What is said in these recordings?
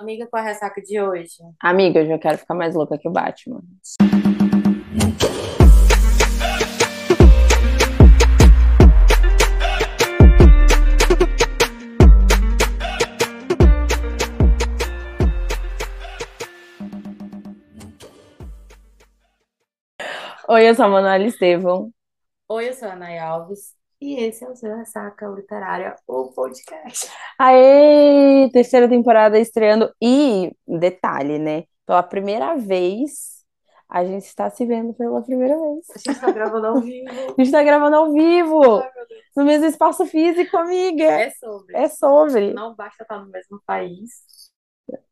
Amiga, com a ressaca de hoje? Amiga, eu já quero ficar mais louca que o Batman. Oi, eu sou a Manuela Estevão. Oi, eu sou a Ana Alves. E esse é o seu Ressaca Literária, o podcast. Aê! Terceira temporada estreando. E, detalhe, né? Pela primeira vez, a gente está se vendo pela primeira vez. A gente está gravando ao vivo. A gente está gravando ao vivo. Ai. No mesmo espaço físico, amiga. É sobre. É sobre. Não basta estar no mesmo país.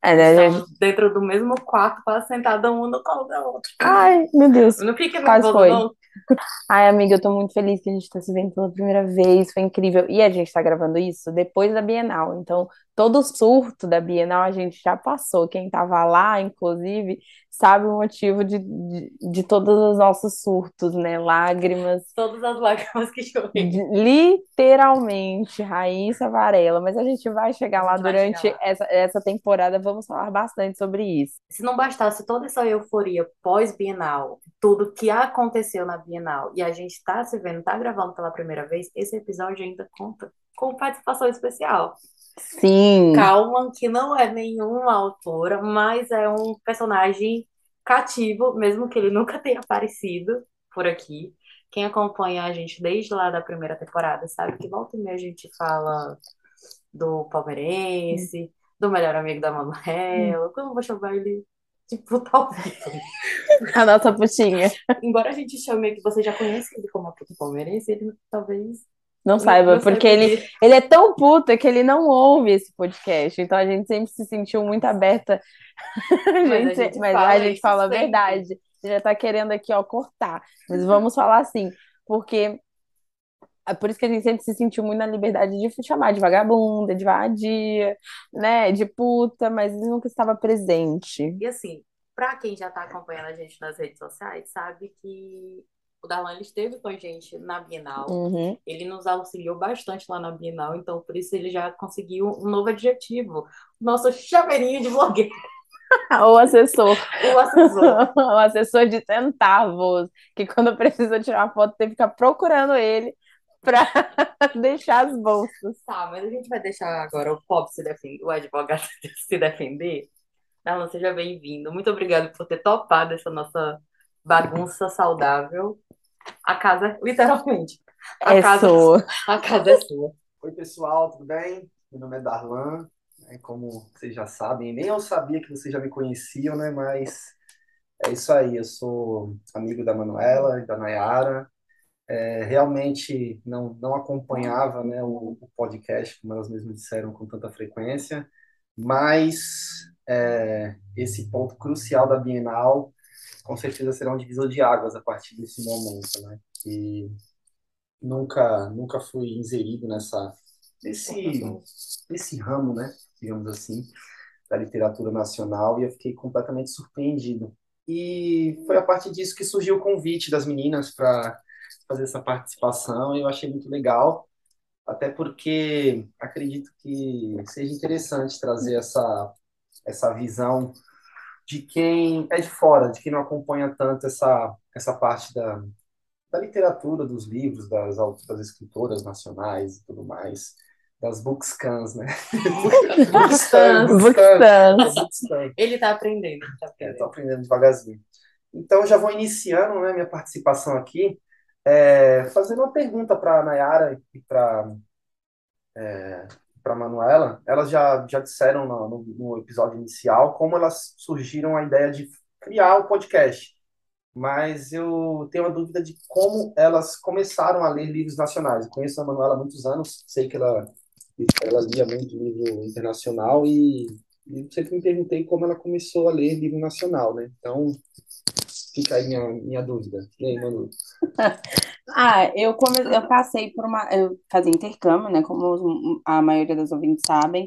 É, né, gente? Dentro do mesmo quarto, quase sentada um no colo da outra. Ai, meu Deus. Não fique nervoso, não. Ai, amiga, eu tô muito feliz que a gente tá se vendo pela primeira vez, foi incrível. E a gente tá gravando isso depois da Bienal, então todo o surto da Bienal a gente já passou. Quem tava lá, inclusive, sabe o motivo de, de, de todos os nossos surtos, né? Lágrimas, Todas as lágrimas que chorei. literalmente, Raíssa Varela. Mas a gente vai chegar lá durante chegar lá. essa, essa temporada, vamos falar bastante sobre isso. Se não bastasse toda essa euforia pós-Bienal, tudo que aconteceu na Bienal, e a gente tá se vendo, tá gravando pela primeira vez, esse episódio ainda conta com participação especial. Sim. Kalman, que não é nenhuma autora, mas é um personagem cativo, mesmo que ele nunca tenha aparecido por aqui. Quem acompanha a gente desde lá da primeira temporada sabe que volta e meia a gente fala do palmeirense, do melhor amigo da Manuela, como eu vou chamar ele de puta. A nossa putinha. Embora a gente chame que você já conhece ele como puta palmeirense, ele talvez Não saiba, não porque ele, ele é tão puta que ele não ouve esse podcast. Então a gente sempre se sentiu muito aberta. Mas a gente, gente mas fala a gente fala a verdade. Você já tá querendo aqui, ó, cortar. Mas vamos falar assim, porque é por isso que a gente sempre se sentiu muito na liberdade de chamar de vagabunda, de vadia, né, de puta, mas ele nunca estava presente. E assim, pra quem já tá acompanhando a gente nas redes sociais, sabe que o Darlan ele esteve com a gente na Bienal. Uhum. Ele nos auxiliou bastante lá na Bienal, então por isso ele já conseguiu um novo adjetivo. Nosso chaveirinho de blogueiro, O assessor. o assessor. O assessor de centavos, que quando precisa tirar uma foto tem que ficar procurando ele para deixar as bolsas. Tá, mas a gente vai deixar agora o pobre se defender, o advogado se defender. Darlan, seja bem-vindo. Muito obrigado por ter topado essa nossa bagunça saudável. A casa, literalmente, a É casa, sua. a casa é sua. Oi, pessoal, tudo bem? Meu nome é Darlan, né, como vocês já sabem, nem eu sabia que vocês já me conheciam, né? Mas é isso aí, eu sou amigo da Manuela e da Nayara. É, realmente não, não acompanhava, né, o, o podcast, como elas mesmas disseram, com tanta frequência, mas é, esse ponto crucial da Bienal, com certeza será um divisor de águas a partir desse momento, né? E nunca, nunca fui inserido nessa, nesse, nesse ramo, né, digamos assim, da literatura nacional e eu fiquei completamente surpreendido. E foi a partir disso que surgiu o convite das meninas para fazer essa participação e eu achei muito legal, até porque acredito que seja interessante trazer essa, essa visão de quem é de fora, de quem não acompanha tanto essa, essa parte da, da literatura, dos livros, das, das escritoras nacionais e tudo mais, das bookscans, né? Bookscans. Bookscans. Bookscans. Ele tá aprendendo, ele tá É, aprendendo. tô aprendendo devagarzinho. Então, eu já vou iniciando, né, minha participação aqui, é, fazendo uma pergunta para a Nayara e para para Manuela. Elas já, já disseram no, no, no episódio inicial como elas surgiram a ideia de criar o podcast. Mas eu tenho uma dúvida de como elas começaram a ler livros nacionais. Eu conheço a Manuela há muitos anos, sei que ela, ela lia muito livro internacional e, e sempre me perguntei como ela começou a ler livro nacional, né? Então, fica aí minha, minha dúvida. E aí, Manu? Ah, eu, come... eu passei por uma. Eu fazia intercâmbio, né? Como a maioria das ouvintes sabem.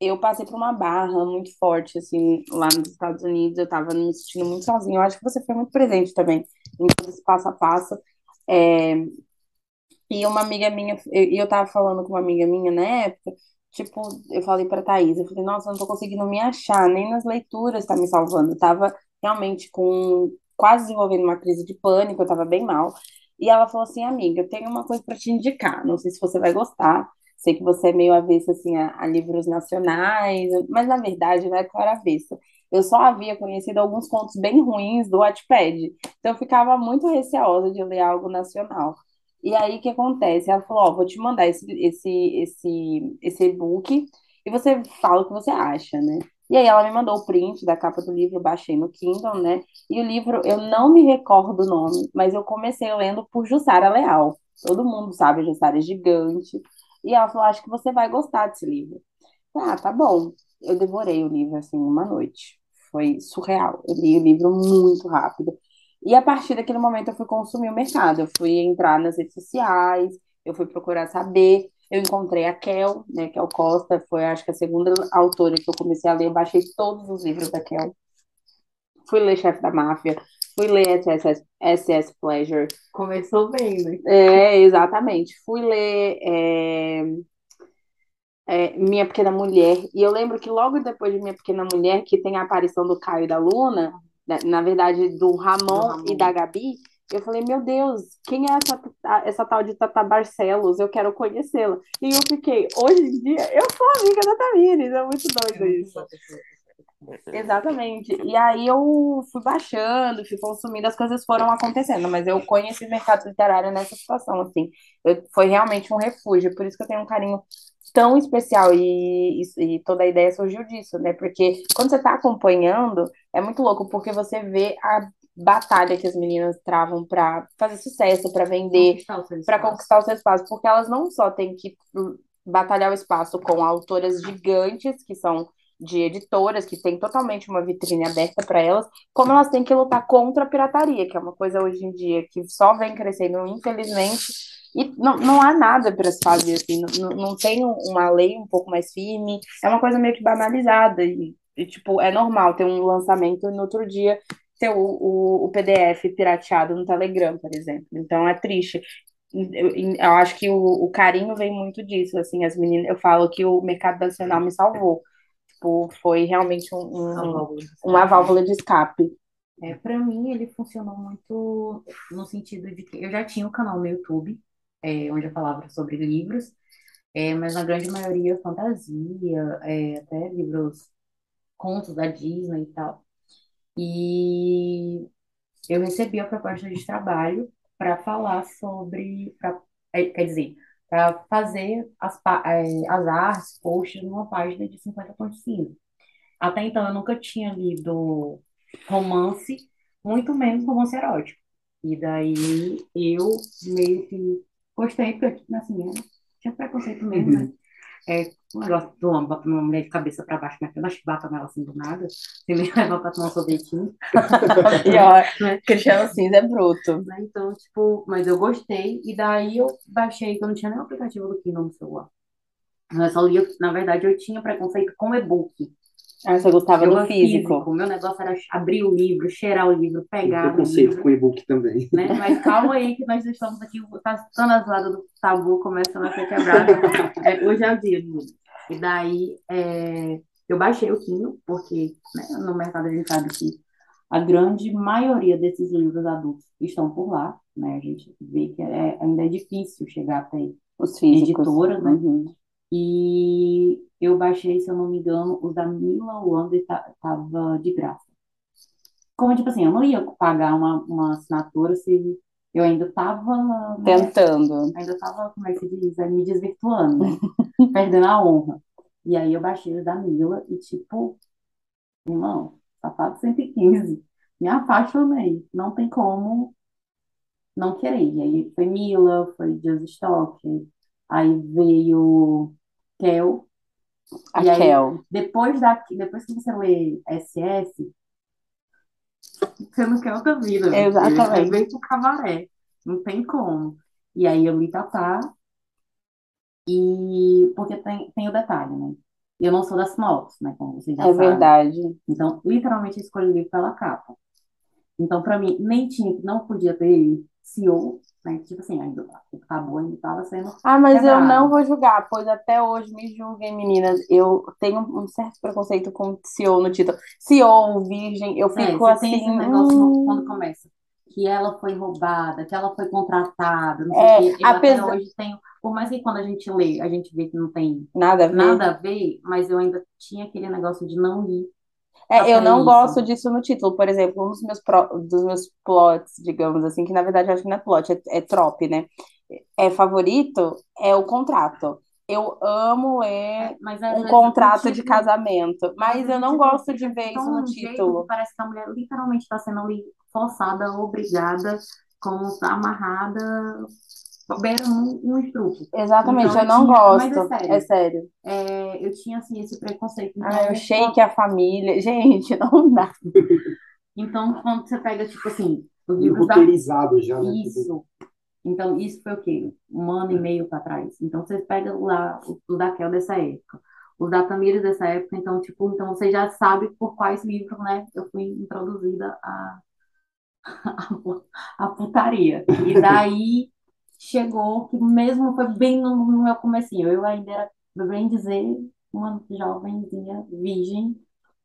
Eu passei por uma barra muito forte, assim, lá nos Estados Unidos. Eu tava me sentindo muito sozinha. Eu acho que você foi muito presente também em todo esse passo a passo. É, E uma amiga minha, e eu tava falando com uma amiga minha na época, tipo, eu falei pra Thaís, eu falei, nossa, não tô conseguindo me achar, nem nas leituras tá me salvando. Eu tava realmente com quase desenvolvendo uma crise de pânico, eu tava bem mal. E ela falou assim, amiga, eu tenho uma coisa pra te indicar, não sei se você vai gostar. Sei que você é meio avessa assim a, a livros nacionais, mas na verdade não é que eu era avessa. Eu só havia conhecido alguns contos bem ruins do Wattpad, então eu ficava muito receosa de ler algo nacional. E aí, o que acontece? Ela falou, ó, vou te mandar esse, esse, esse, esse e-book e você fala o que você acha, né? E aí ela me mandou o print da capa do livro, eu baixei no Kindle, né? E o livro, eu não me recordo o nome, mas eu comecei lendo por Jussara Leal. Todo mundo sabe, Jussara é gigante. E ela falou, acho que você vai gostar desse livro. Ah, tá bom. Eu devorei o livro, assim, uma noite. Foi surreal. Eu li o livro muito rápido. E a partir daquele momento eu fui consumir o mercado, eu fui entrar nas redes sociais, eu fui procurar saber, eu encontrei a Kel, né, Kel Costa, foi acho que a segunda autora que eu comecei a ler, eu baixei todos os livros da Kel. Fui ler Chefe da Máfia, fui ler SS, SS Pleasure. Começou bem, né? É, exatamente. Fui ler é, é, Minha Pequena Mulher, e eu lembro que logo depois de Minha Pequena Mulher, que tem a aparição do Caio e da Luna, na, na verdade, do Ramon, Ramon. e da Gabi, eu falei, meu Deus, quem é essa, essa tal de Tata Barcelos? Eu quero conhecê-la. E eu fiquei, hoje em dia, eu sou amiga da Tamires, é muito doido isso. Exatamente. E aí eu fui baixando, fui consumindo, as coisas foram acontecendo, mas eu conheci o mercado literário nessa situação, assim. Eu, foi realmente um refúgio, por isso que eu tenho um carinho tão especial e, e, e toda a ideia surgiu disso, né? Porque quando você está acompanhando, é muito louco, porque você vê a batalha que as meninas travam para fazer sucesso, para vender, para conquistar o seu espaço, porque elas não só têm que hum, batalhar o espaço com autoras gigantes, que são de editoras, que têm totalmente uma vitrine aberta para elas, como elas têm que lutar contra a pirataria, que é uma coisa hoje em dia que só vem crescendo, infelizmente, e não, não há nada para se fazer, assim, não, não tem um- uma lei um pouco mais firme, é uma coisa meio que banalizada, e, e, tipo, é normal ter um lançamento e no outro dia ter o, o, o PDF pirateado no Telegram, por exemplo. Então é triste. Eu, eu acho que o, o carinho vem muito disso, assim, as meninas, eu falo que o mercado nacional me salvou. Tipo, foi realmente um, um- uma válvula de escape. É, para mim, ele funcionou muito no sentido de que eu já tinha um canal no YouTube, é, onde eu falava sobre livros, é, mas na grande maioria fantasia, é, até livros, contos da Disney e tal. E eu recebi a proposta de trabalho para falar sobre, pra, é, quer dizer, para fazer as, é, as artes, posts numa página de 50 tons de cinza. Até então eu nunca tinha lido romance, muito menos romance erótico. E daí eu meio que gostei, porque assim, eu tinha preconceito mesmo, né? É, um negócio do homem botando uma mulher de cabeça para baixo, né? Que bata nela assim do nada, sem me levar para tomar um sorvetinho. Pior, Né? Cristiano Cinza é bruto. né? Então, tipo, mas eu gostei, e daí eu baixei, que eu não tinha nem o aplicativo do Kindle no celular. Eu só lia, na verdade, eu tinha preconceito com e-book. Ah, você gostava Eu do gosto físico. Meu negócio era abrir o livro, cheirar o livro, pegar preconceito livro, com e-book também. né? Mas calma aí que nós estamos aqui, tá ficando as ladas do tabu começando a ser quebrado. É, hoje é o dia, menino. E daí é, eu baixei o Kindle, porque né, no mercado a gente sabe que a grande maioria desses livros adultos estão por lá, né? A gente vê que é, ainda é difícil chegar até Os físicos. editoras, né? Uhum. E eu baixei, se eu não me engano, o da Mila Wanda ta- tava de graça. Como, tipo assim, eu não ia pagar uma, uma assinatura se eu ainda tava, né, Tentando. ainda tava, como é que se diz, me desvirtuando, né? Perdendo a honra. E aí eu baixei o da Mila e, tipo, irmão, safado 115. Me apaixonei. Não tem como não querer. E aí foi Mila, foi Just Stock, aí veio Kel. A E aí, Kel. depois, da, depois que você lê SS, você não quer outra vida, filho. Exatamente. Aí vem pro cabaré. Não tem como. E aí eu li Tatá, e porque tem, tem o detalhe, né? Eu não sou da sinopse, né? Como vocês já É sabem. verdade. Então, literalmente, eu escolhi o livro pela capa. Então, para mim, nem tinha, não podia ter CEO, né? Tipo assim, ainda, o tabu ainda estava sendo Ah, mas eu não quebrado. vou julgar, pois até hoje me julguem, meninas. Eu tenho um certo preconceito com CEO no título. CEO, virgem, eu É, fico você tem esse assim, negócio no- quando hum, começa, que ela foi roubada, que ela foi contratada, não sei o é, quê. Eu até apesar, hoje tenho, por mais que quando a gente lê, a gente vê que não tem nada a ver. nada a ver, mas eu ainda tinha aquele negócio de não ir É, eu não gosto isso. disso no título. Por exemplo, um dos meus, pro- dos meus plots, digamos assim, que na verdade acho que não é plot, é, é trope, né? É favorito, é o contrato. Eu amo ler É, um contrato de título, casamento, às mas eu não gosto de fica ver isso no um título. parece que a mulher literalmente está sendo ali forçada, obrigada, como tá amarrada, beira um, um estupro. Exatamente, Então eu eu não tinha, mas é gosto, é sério, sério. é, eu tinha assim esse preconceito. Ai, o Então, shake, a família. Gente, não dá. Então, quando você pega, tipo assim, os livros da... roteirizado já, né? Isso. Então, isso foi o quê? Um ano e meio para trás. Então, você pega lá o o da Kel dessa época, os da Tamires dessa época. Então, tipo, então você já sabe por quais livros, né? Eu fui introduzida a, a putaria. E daí chegou que mesmo foi bem no, no meu comecinho. Eu ainda era, bem dizer, uma jovenzinha virgem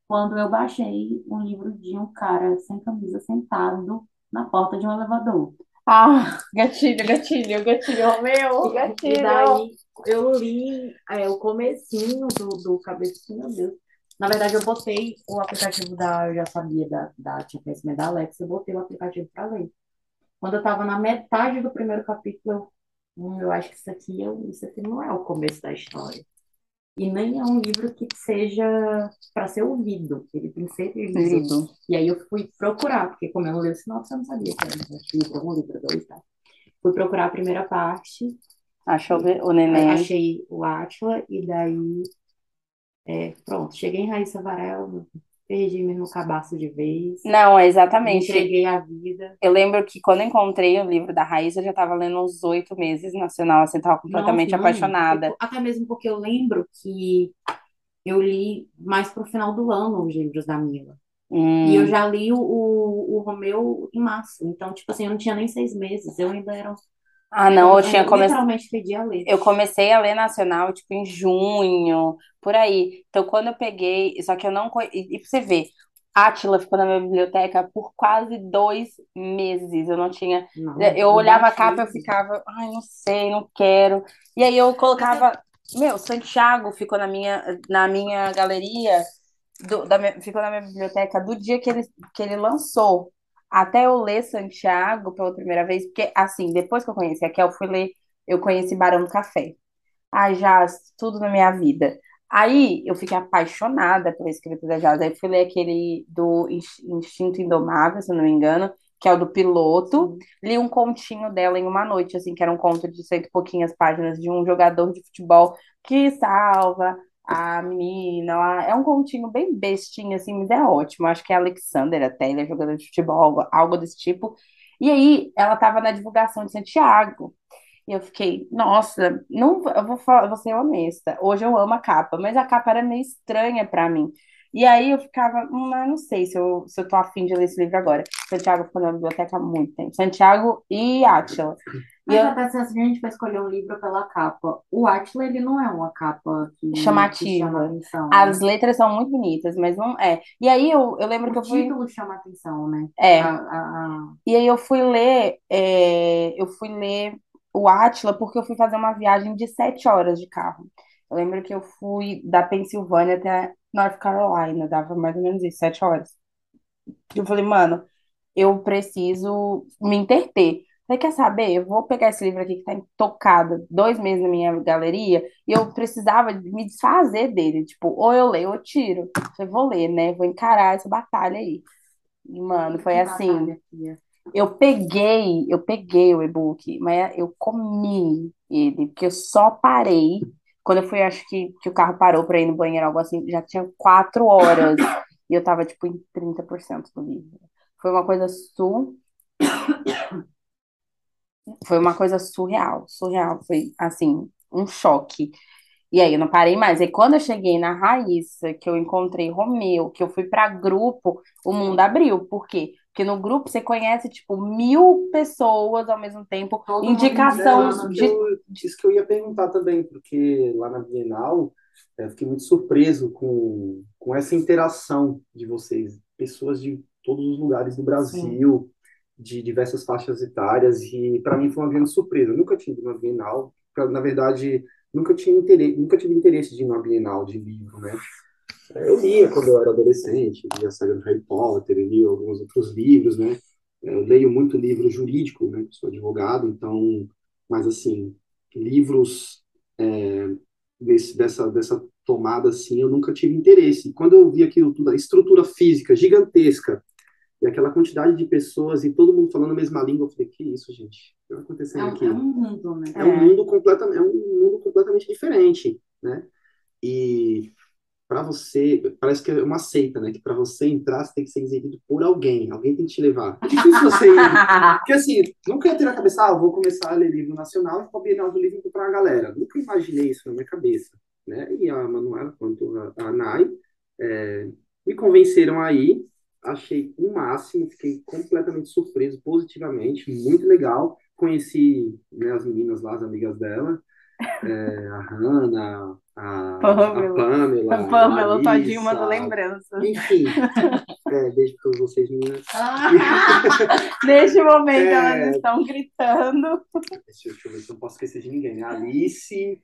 quando eu baixei um livro de um cara sem camisa sentado na porta de um elevador. Ah, gatilho, gatilho, gatilho, Romeu, E, e gatilho. daí eu li é, o comecinho do, do Cabecinho, meu Deus. Na verdade, eu botei o aplicativo da, eu já sabia da, da Conhecimento da Alexa, eu botei o aplicativo para ler. Quando eu estava na metade do primeiro capítulo, eu, hum, eu acho que isso aqui, eu, isso aqui não é o começo da história. E nem é um livro que seja para ser ouvido, ele tem que ser lido. E aí eu fui procurar, porque como eu não li o sinopse, eu não sabia que era um livro, um livro, dois, tá? Fui procurar a primeira parte, Achou o neném. achei o Átila, e daí, é, pronto, cheguei em Raíssa Varela, perdi-me no cabaço de vez, Não, é me exatamente. entreguei à vida. Eu lembro que quando encontrei o livro da Raíssa, eu já estava lendo uns oito meses nacional, assim, tava completamente apaixonada. eu- até mesmo porque eu lembro que eu li mais pro final do ano os livros da Mila. E eu Hum. já li o, o, o Romeu em março. Então, tipo assim, eu não tinha nem seis meses. Eu ainda era. Ah, não, eu Eu tinha começado. literalmente pedi a ler. Eu comecei a ler nacional, tipo, em junho, por aí. Então, quando eu peguei, só que eu não. E, e pra você ver, Átila ficou na minha biblioteca por quase dois meses. Eu não tinha. Não, Eu eu olhava a capa, eu ficava, ai, não sei, não quero. E aí eu colocava. Meu, Santiago ficou na minha, na minha galeria, do- da minha- ficou na minha biblioteca do dia que ele, que ele lançou. Até eu ler Santiago pela primeira vez, porque assim, depois que eu conheci a Kel, eu fui ler, eu conheci Barão do Café. Ai, Jazz, tudo na minha vida. Aí eu fiquei apaixonada pela escrita da Jazz. Aí fui ler aquele do Ins- Instinto Indomável, se não me engano, que é o do piloto. Li um continho dela em uma noite, assim, que era um conto de cento e pouquinhas páginas de um jogador de futebol que salva a menina lá. É um continho bem bestinho, assim, mas é ótimo. Acho que é Alexander até, ele é jogador de futebol, algo, algo desse tipo. E aí, ela tava na divulgação de Santiago. E eu fiquei, nossa, não, eu vou falar, vou ser honesta. Hoje eu amo a capa, mas a capa era meio estranha pra mim. E aí eu ficava, hum, eu não sei se eu, se eu tô afim de ler esse livro agora. Santiago ficou na biblioteca há muito tempo. Santiago e Átila. Mas eu, até se a gente for escolher um livro pela capa, o Átila, ele não é uma capa que, que chama chamativa. atenção, As né? letras são muito bonitas, mas não é. E aí eu, eu lembro que O eu fui. título chama atenção, né? É. A, a, a- E aí eu fui ler, é, eu fui ler o Átila porque eu fui fazer uma viagem de sete horas de carro. Eu lembro que eu fui da Pensilvânia até North Carolina, dava mais ou menos isso, sete horas. Eu falei, mano, eu preciso me interter. Falei, quer saber? Eu vou pegar esse livro aqui que tá intocado, dois meses na minha galeria, e eu precisava me desfazer dele. Tipo, ou eu leio ou eu tiro. Eu vou ler, né? Vou encarar essa batalha aí. E, mano, foi que assim. batalha. Eu peguei, eu peguei o e-book, mas eu comi ele, porque eu só parei. Quando eu fui, acho que, que o carro parou pra ir no banheiro, algo assim, já tinha quatro horas. E eu tava, tipo, em 30% do livro. Foi uma coisa su... Foi uma coisa surreal, surreal. Foi, assim, um choque. E aí eu não parei mais. E quando eu cheguei na Raíssa, que eu encontrei Romeu, que eu fui pra grupo, o mundo abriu. Por quê? Porque no grupo você conhece, tipo, mil pessoas ao mesmo tempo, Todo mundo indicação que de. eu, isso que eu ia perguntar também, porque lá na Bienal eu fiquei muito surpreso com, com essa interação de vocês, pessoas de todos os lugares do Sim. De diversas faixas etárias, e para mim foi uma grande surpresa. Eu nunca tinha ido numa Bienal, na verdade, nunca tinha interesse, nunca tive interesse de ir numa Bienal de livro, né? Eu lia quando eu era adolescente, lia a saga do Harry Potter, lia alguns outros livros, né? Eu leio muito livro jurídico, né? Sou advogado, então, mas assim, livros é, desse, dessa, dessa tomada assim, eu nunca tive interesse. Quando eu vi aquilo tudo, a estrutura física gigantesca, e aquela quantidade de pessoas e todo mundo falando a mesma língua, eu falei, que isso, gente? O que está É acontecendo um, aqui? é um mundo, né? É um É. mundo completamente, é um mundo completamente diferente, né? E para você, parece que é uma seita, né? Que para você entrar, você tem que ser exibido por alguém, alguém tem que te levar. É difícil você ir. Porque assim, nunca ia ter na cabeça, ah, eu vou começar a ler livro nacional e para a Bienal do Livro encontrar uma galera. Nunca imaginei isso na minha cabeça, né? E a Manuela, quanto a, a Nai, é, me convenceram aí, achei o máximo, fiquei completamente surpreso, positivamente, muito legal. Conheci, né, as meninas lá, as amigas dela, é, a Hannah, a, a Pamela. Pamela, A Pamela, Larissa, todinho, manda lembranças. enfim. É, beijo para vocês, meninas. Neste momento, É. elas estão gritando. Deixa, eu- deixa eu ver se eu não posso esquecer de ninguém, né? Alice,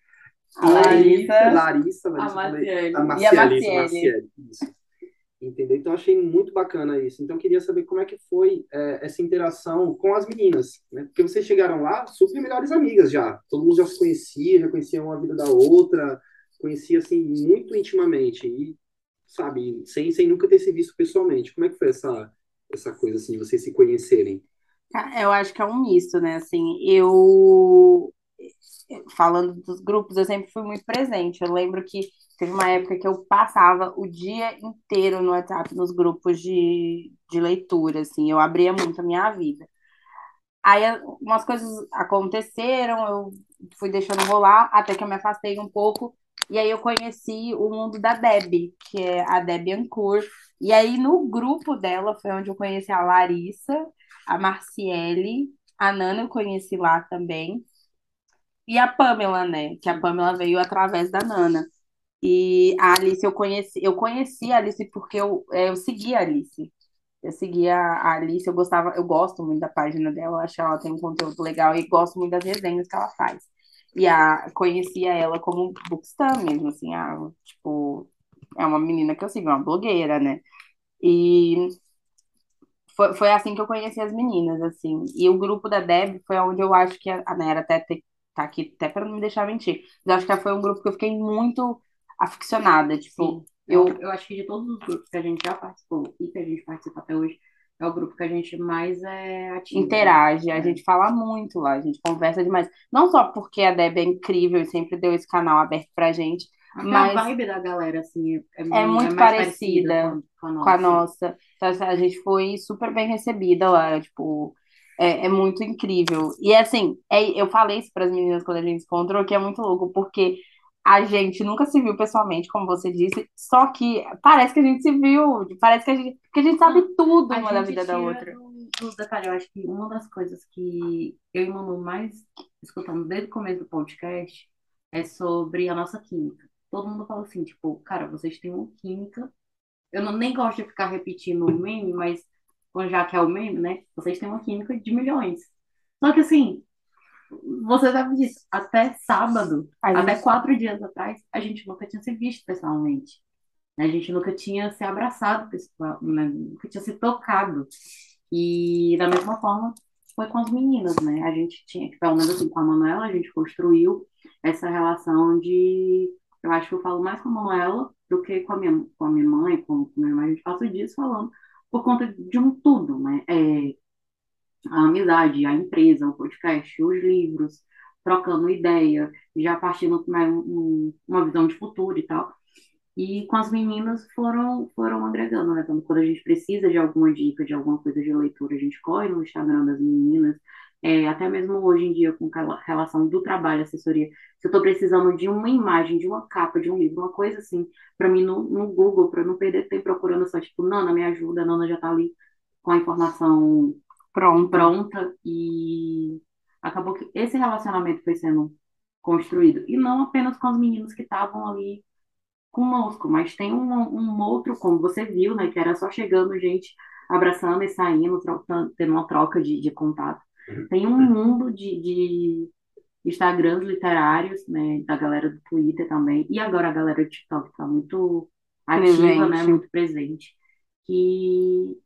A Larissa. Larissa, Larissa, A Maciele. a E a. Maciele, isso. Entendeu? Então, achei muito bacana isso. Então, queria saber como é que foi é, essa interação com as meninas, né? Porque vocês chegaram lá super melhores amigas já. Todo mundo já se conhecia, já conhecia uma vida da outra, conhecia, assim, muito intimamente. E, sabe, sem, sem nunca ter se visto pessoalmente. Como é que foi essa, essa coisa, assim, de vocês se conhecerem? Eu acho que é um misto, né? Assim, eu falando dos grupos, eu sempre fui muito presente. Eu lembro que teve uma época que eu passava o dia inteiro no WhatsApp, nos grupos de, de leitura, assim, eu abria muito a minha vida. Aí umas coisas aconteceram, eu fui deixando rolar, até que eu me afastei um pouco, e aí eu conheci o mundo da Deb, que é a Deb Ancourt. E aí no grupo dela foi onde eu conheci a Larissa, a Marciele, a Nana eu conheci lá também, e a Pamela, né? Que a Pamela veio através da Nana. E a Alice eu conheci, eu conheci a Alice porque eu, é, eu segui a Alice. Eu seguia a Alice, eu gostava, eu gosto muito da página dela, eu acho que ela tem um conteúdo legal e gosto muito das resenhas que ela faz. E a, conhecia ela como bookstã mesmo, assim, a, tipo, é uma menina que eu sigo, é uma blogueira, né? E foi, foi assim que eu conheci as meninas, assim. E o grupo da Deb foi onde eu acho que a, a Nayara até tá aqui, até para não me deixar mentir. Mas eu acho que foi um grupo que eu fiquei muito aficionada, tipo, Sim. Eu, eu, eu acho que de todos os grupos que a gente já participou e que a gente participa até hoje, é o grupo que a gente mais é ativo. né? interage, a É. gente fala muito lá, a gente conversa demais. Não só porque a Deb é incrível e sempre deu esse canal aberto pra gente, Até Mas- a vibe da galera, assim, é, É muito mais parecida com a, com a com a nossa. Então, assim, a gente foi super bem recebida lá, tipo, é, é muito incrível. E assim, é, eu falei isso para as meninas quando a gente se encontrou, que é muito louco, porque a gente nunca se viu pessoalmente, como você disse, só que parece que a gente se viu, parece que a gente, que a gente sabe tudo A uma da vida da outra. do- dos detalhes. Eu acho que uma das coisas que eu e o Manu mais escutamos desde o começo do podcast é sobre a nossa química. Todo mundo fala assim, tipo, cara, vocês têm uma química. Eu não, nem gosto de ficar repetindo o meme, mas já que é o meme, né? Vocês têm uma química de milhões. Só que assim, você sabe disso, até sábado, A até gente- quatro dias atrás, a gente nunca tinha se visto pessoalmente. A gente nunca tinha se abraçado pessoal, né? Nunca tinha se tocado. E da mesma forma foi com as meninas, né? A gente tinha, que, pelo menos assim, com a Manuela, a gente construiu essa relação de. Eu acho que eu falo mais com a Manuela do que com a minha, com a minha mãe, com, com a minha irmã. A gente passa dias falando por conta de um tudo, né? É, a amizade, a empresa, o podcast, os livros, trocando ideia, já partindo com um, uma visão de futuro e tal. E com as meninas foram, foram agregando, né? Então, quando a gente precisa de alguma dica, de alguma coisa de leitura, a gente corre no Instagram das meninas. É, até mesmo hoje em dia, com relação do trabalho, assessoria, se eu estou precisando de uma imagem, de uma capa, de um livro, uma coisa assim, para mim no, no Google, para não perder tempo procurando só, tipo, Nana, me ajuda, Nana já tá ali. com a informação pronta, pronta e acabou que esse relacionamento foi sendo construído. E não apenas com os meninos que estavam ali conosco, mas tem um, um outro, como você viu, né, que era só chegando gente abraçando e saindo, trocando, tendo uma troca de, de contato. Tem um mundo de, de Instagrams literários, né, da galera do Twitter também, e agora a galera do TikTok está muito ativa, né, muito presente, que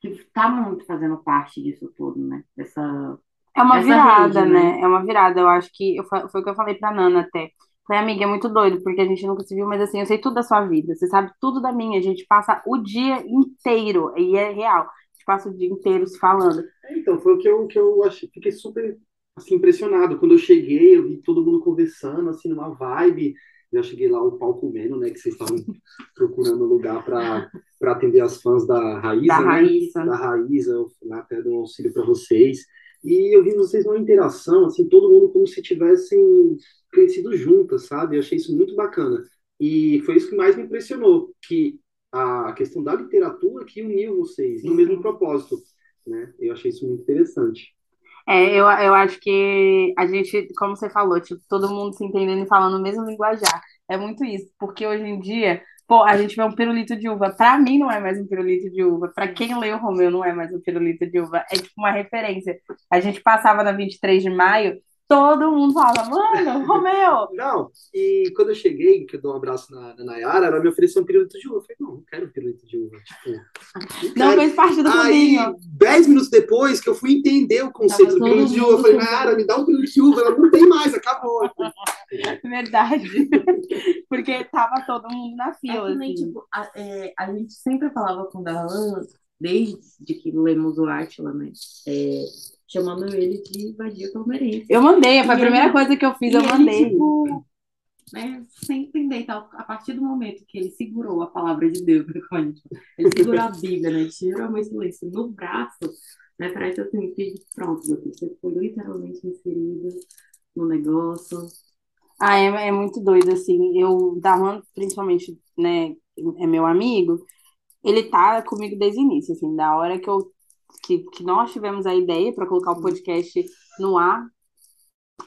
que está muito fazendo parte disso tudo, né, dessa É uma virada, rede, né? né? É uma virada. Eu acho que eu, foi o que eu falei pra Nana até. Falei, amiga, é muito doido, porque a gente nunca se viu, mas assim, eu sei tudo da sua vida. Você sabe tudo da minha. A gente passa o dia inteiro, e é real. A gente passa o dia inteiro se falando. É, Então, foi o que eu, que eu achei, fiquei super assim, impressionado. Quando eu cheguei, eu vi todo mundo conversando, assim, numa vibe. Eu cheguei lá, o pau comendo, né? Que vocês estavam procurando lugar para atender as fãs da Raíza, Da né? Raíssa. Da Raíza, eu fui lá até dou um auxílio para vocês. E eu vi vocês numa interação, assim, todo mundo como se tivessem crescido juntas, sabe? Eu achei isso muito bacana. E foi isso que mais me impressionou, que a questão da literatura que uniu vocês no mesmo propósito, né? Eu achei isso muito interessante. É, eu, eu acho que a gente, como você falou, tipo, todo mundo se entendendo e falando o mesmo linguajar. É muito isso, porque hoje em dia, pô, a gente vê um pirulito de uva. Pra mim não é mais um pirulito de uva. Pra quem o Romeu não é mais um pirulito de uva. É tipo uma referência. A gente passava na 23 de maio, todo mundo falava, mano, Romeu! Não, e quando eu cheguei, que eu dou um abraço na, na Nayara, ela me ofereceu um pirulito de uva. Eu falei, não, não quero um pirulito de uva. Tipo, não fez parte do Aí, caminho. dez minutos depois que eu fui entender o conceito Tava do pirulito de uva, eu falei, Nayara, me dá um pirulito de uva. Ela não tem mais, acabou. Verdade. Porque tava todo mundo na É fila, nem, assim. tipo, a, é, a gente sempre falava com o Darlan, desde que lemos o Átila, né? É, chamando ele de vadia palmeirense. Eu mandei, foi a E primeira ele- coisa que eu fiz, eu ele, mandei. tipo, né, sem entender, tal, a partir do momento que ele segurou a palavra de Deus, a ele segurou a Bíblia, né, tirou a mãe silêncio no braço, né, parece assim, que pronto, você foi literalmente inserido no negócio. Ah, é, é muito doido, assim. Eu, Darlan, principalmente, né, é meu amigo, ele tá comigo desde o início, assim, da hora que eu que, que nós tivemos a ideia para colocar o podcast no ar,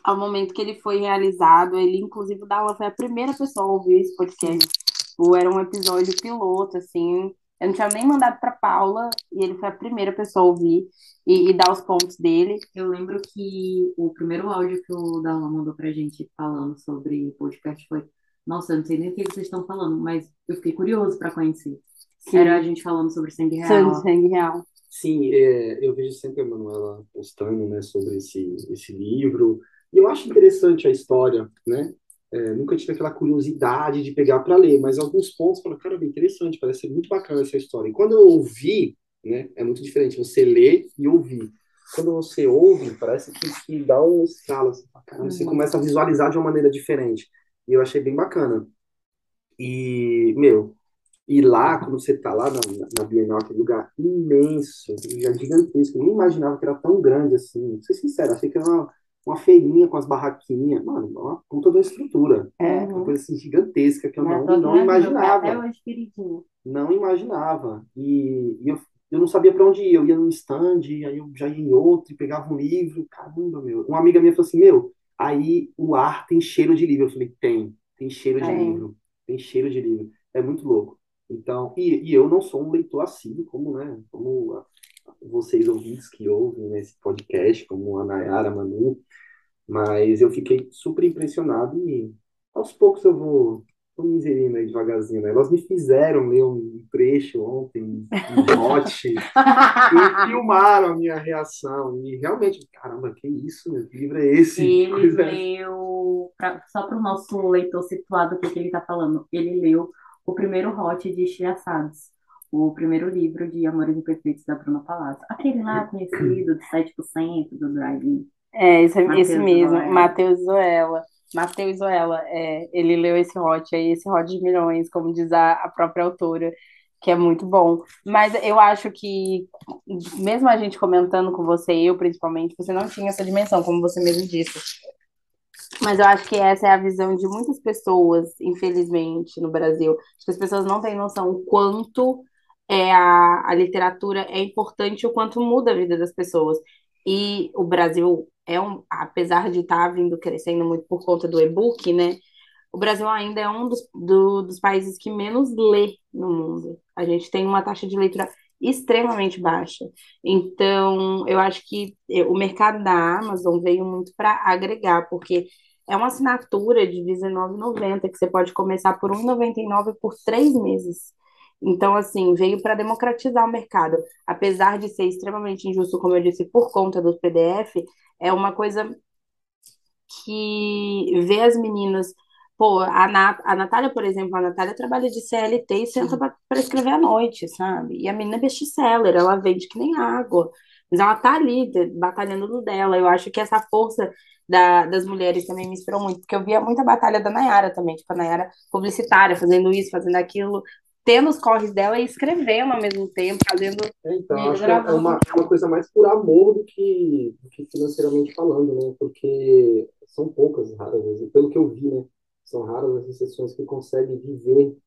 ao momento que ele foi realizado, ele, inclusive, o Darlan foi a primeira pessoa a ouvir esse podcast. Tipo, era um episódio piloto, assim. Eu não tinha nem mandado para Paula, e ele foi a primeira pessoa a ouvir e, e dar os pontos dele. Eu lembro que o primeiro áudio que o Darlan mandou pra gente falando sobre podcast foi nossa, eu não sei nem o que vocês estão falando, mas eu fiquei curioso para conhecer. Sim. Era a gente falando sobre sangue real. Sangue, sangue real. Sim, é, eu vejo sempre a Manuela postando, né, sobre esse, esse livro. E eu acho interessante a história, né? É, nunca tive aquela curiosidade de pegar para ler, mas alguns pontos eu falo, cara, bem interessante, parece ser muito bacana essa história. E quando eu ouvi, né, é muito diferente você ler e ouvir. Quando você ouve, parece que, que dá um escala, assim, você começa a visualizar de uma maneira diferente. E eu achei bem bacana. E, meu, e lá, quando você tá lá na, na Bienal, aquele lugar imenso, gigantesco, eu nem imaginava que era tão grande assim. Vou ser sincero, achei que era uma, uma feirinha com as barraquinhas. Mano, uma puta da estrutura. É. Uma coisa assim gigantesca que eu não, Tô não vendo, imaginava. Até hoje, queridinho. Não imaginava. E, e eu, eu não sabia para onde ir. Eu ia num stand, aí eu já ia em outro, e pegava um livro. Caramba, meu. Uma amiga minha falou assim: Meu, aí o ar tem cheiro de livro. Eu falei: Tem, tem cheiro de Tem. livro. Tem cheiro de livro. É muito louco. Então, e, e eu não sou um leitor assíduo, como, né, como a- vocês ouvintes que ouvem né, esse podcast, como a Nayara, a Manu, mas eu fiquei super impressionado e aos poucos eu vou, vou me inserindo aí devagarzinho, né? Elas me fizeram ler um trecho ontem, um mote, e filmaram a minha reação. E realmente, caramba, que isso, meu? Que livro é esse? Ele é leu, pra- só para o nosso leitor situado o que ele está falando, ele leu o primeiro hot de Estilhaçados, o primeiro livro de Amores Imperfeitos da Bruna Palácio. Aquele lá conhecido, de 7% do Drive-In. É, esse, Matheus esse mesmo, Zoella. Matheus Zoella. Matheus Zoella, é, ele leu esse hot aí, esse hot de milhões, como diz a, a própria autora, que é muito bom. Mas eu acho que, mesmo a gente comentando com você, eu principalmente, você não tinha essa dimensão, como você mesmo disse. Mas eu acho que essa é a visão de muitas pessoas, infelizmente, no Brasil. Acho que as pessoas não têm noção o quanto é a, a literatura é importante o quanto muda a vida das pessoas. E o Brasil é um, apesar de estar tá vindo crescendo muito por conta do e-book, né? O Brasil ainda é um dos, do, dos países que menos lê no mundo. A gente tem uma taxa de leitura extremamente baixa. Então, eu acho que é, o mercado da Amazon veio muito para agregar, porque é uma assinatura de R$19,90 que você pode começar por R$1,99 por três meses. Então, assim, veio para democratizar o mercado. Apesar de ser extremamente injusto, como eu disse, por conta do PDF, é uma coisa que vê as meninas. Pô, a, Nat, a Natália, por exemplo, a Natália trabalha de CLT e senta para escrever à noite, sabe? E a menina é best-seller, ela vende que nem água. Mas ela tá ali, batalhando do dela. Eu acho que essa força da, das mulheres também me inspirou muito, porque eu via muita batalha da Nayara também, tipo, a Nayara publicitária, fazendo isso, fazendo aquilo, tendo os corres dela e escrevendo ao mesmo tempo, fazendo. É, então, acho que é uma, é uma coisa mais por amor do que, do que financeiramente falando, né? Porque são poucas, raras vezes, pelo que eu vi, né? São raras as exceções que conseguem viver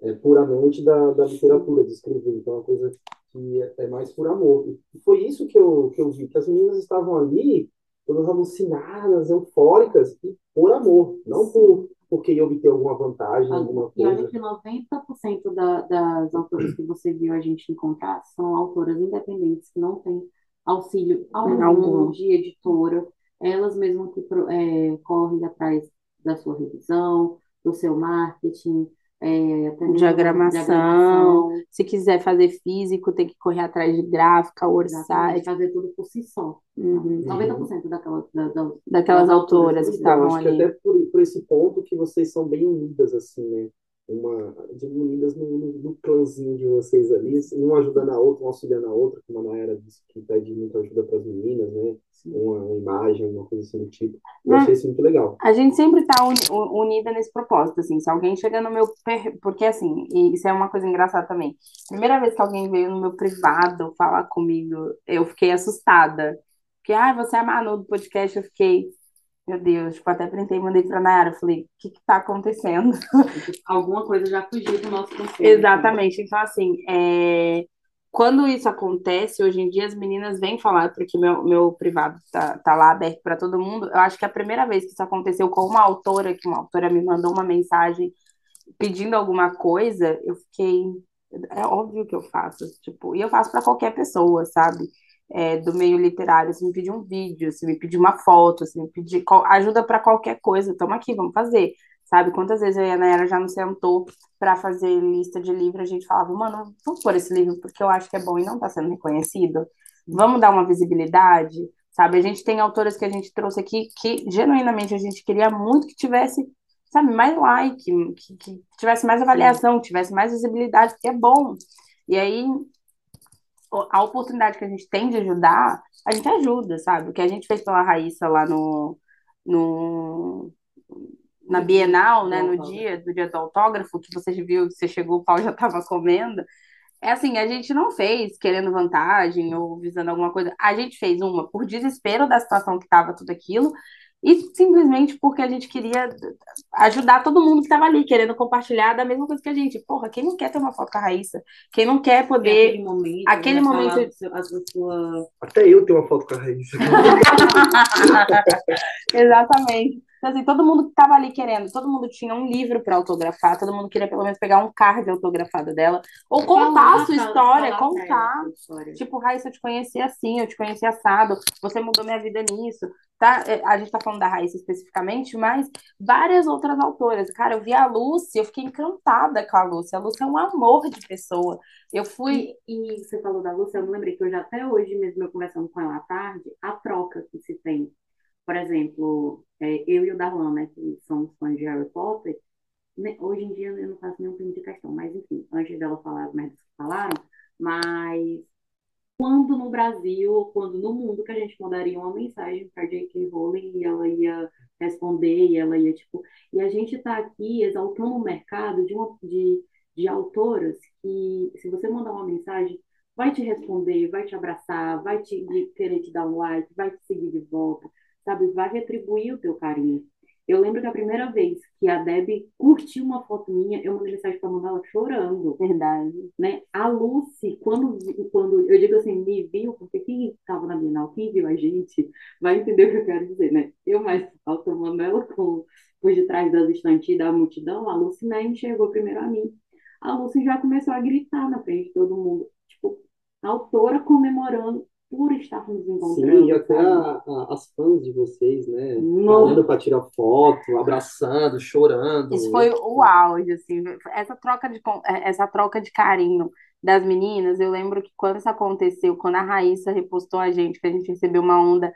é, puramente da, da literatura, de escrever. Então, é uma coisa que é, é mais por amor. E foi isso que eu, que eu vi, que as meninas estavam ali todas alucinadas, eufóricas, e por amor, não por porque ia obter alguma vantagem, alguma coisa. E olha que 90% da, das autoras que você viu a gente encontrar são autoras independentes, que não têm auxílio algum, algum. de editora, elas mesmas que é, correm atrás da sua revisão, do seu marketing, é, diagramação. diagramação. Se quiser fazer físico, tem que correr atrás de gráfica, orçar. Fazer tudo por si só. Uhum. 90% daquelas, da, da, daquelas autoras que estavam ali. até por, por esse ponto que vocês são bem unidas, assim, né? Uma de unidas no, no, no clãzinho de vocês ali, um ajudando a outra, um auxiliando a outra, como a Naira disse que pede muita ajuda para as meninas, né? Uma, uma, imagem, uma coisa assim do tipo. Eu achei isso muito legal. A gente sempre está unida nesse propósito, assim, se alguém chega no meu... Porque, assim, isso é uma coisa engraçada também. Primeira vez que alguém veio no meu privado falar comigo, eu fiquei assustada. Porque, ah, você é a Manu do podcast, eu fiquei meu Deus, tipo, até printei e mandei pra Nayara. Falei, o que que tá acontecendo? Alguma coisa já fugiu do nosso controle. Exatamente. Então, assim, é... quando isso acontece, hoje em dia as meninas vêm falar, porque meu, meu privado tá, tá lá aberto para todo mundo. Eu acho que a primeira vez que isso aconteceu com uma autora, que uma autora me mandou uma mensagem pedindo alguma coisa, eu fiquei. É óbvio que eu faço, tipo, e eu faço para qualquer pessoa, sabe? É, do meio literário, se me pedir um vídeo, se me pedir uma foto, se me pedir ajuda para qualquer coisa, estamos aqui, vamos fazer. Sabe quantas vezes eu e a Nayara já nos sentou para fazer lista de livro, a gente falava, mano, vamos pôr esse livro porque eu acho que é bom e não está sendo reconhecido. Vamos dar uma visibilidade, sabe? A gente tem autoras que a gente trouxe aqui que genuinamente a gente queria muito que tivesse, sabe, mais like, que, que tivesse mais avaliação, que tivesse mais visibilidade, porque é bom. E aí a oportunidade que a gente tem de ajudar, a gente ajuda, sabe? O que a gente fez pela Raíssa lá no, no na Bienal, né, no dia do dia do autógrafo, que você viu, você chegou, o pau já estava comendo. É assim, a gente não fez querendo vantagem ou visando alguma coisa. A gente fez uma por desespero da situação que estava tudo aquilo e simplesmente porque a gente queria ajudar todo mundo que estava ali, querendo compartilhar da mesma coisa que a gente. Porra, quem não quer ter uma foto com a Raíssa? Quem não quer poder. Aquele momento. Aquele né, momento. A sua... Até eu tenho uma foto com a Raíssa. Exatamente. Então, assim, todo mundo que estava ali querendo, todo mundo tinha um livro para autografar, todo mundo queria pelo menos pegar um card autografado dela, ou contar a sua história, contar. Tipo, Raíssa, eu te conheci assim, eu te conheci assado, você mudou minha vida nisso. Tá? É, a gente está falando da Raíssa especificamente, mas várias outras autoras. Cara, eu vi a Lúcia, eu fiquei encantada com a Lúcia. A Lúcia é um amor de pessoa. Eu fui. E, e você falou da Lúcia, eu me lembrei que hoje, até hoje mesmo, eu conversando com ela à tarde, a troca que se tem por exemplo, é, eu e o Darlan, né, que somos fãs de Harry Potter, né, hoje em dia eu não faço nenhum tipo de questão, mas enfim, antes dela falar as merdas que falaram, mas quando no Brasil, quando no mundo que a gente mandaria uma mensagem para J.K. Rowling e ela ia responder e ela ia, tipo... E a gente está aqui exaltando o mercado de, uma, de, de autoras que, se você mandar uma mensagem, vai te responder, vai te abraçar, vai te querer te dar um like, vai te seguir de volta, sabe? Vai retribuir o teu carinho. Eu lembro que a primeira vez que a Deb curtiu uma foto minha, eu mandei mensagem pra mandar ela chorando. Verdade. Né? A Lucy, quando, quando eu digo assim, me viu, porque quem estava na Bienal, quem viu a gente, vai entender o que eu quero dizer, né? Eu mais tomando ela com, por detrás das estantes da multidão, a Lucy né, enxergou primeiro a mim. A Lucy já começou a gritar na frente de todo mundo. Tipo, a autora comemorando por estar nos encontrando. Sim, e até a, a, as fãs de vocês, né? Falando para tirar foto, abraçando, chorando. Isso foi o auge, assim. Essa troca de, é, essa troca de carinho das meninas, eu lembro que quando isso aconteceu, quando a Raíssa repostou a gente, que a gente recebeu uma onda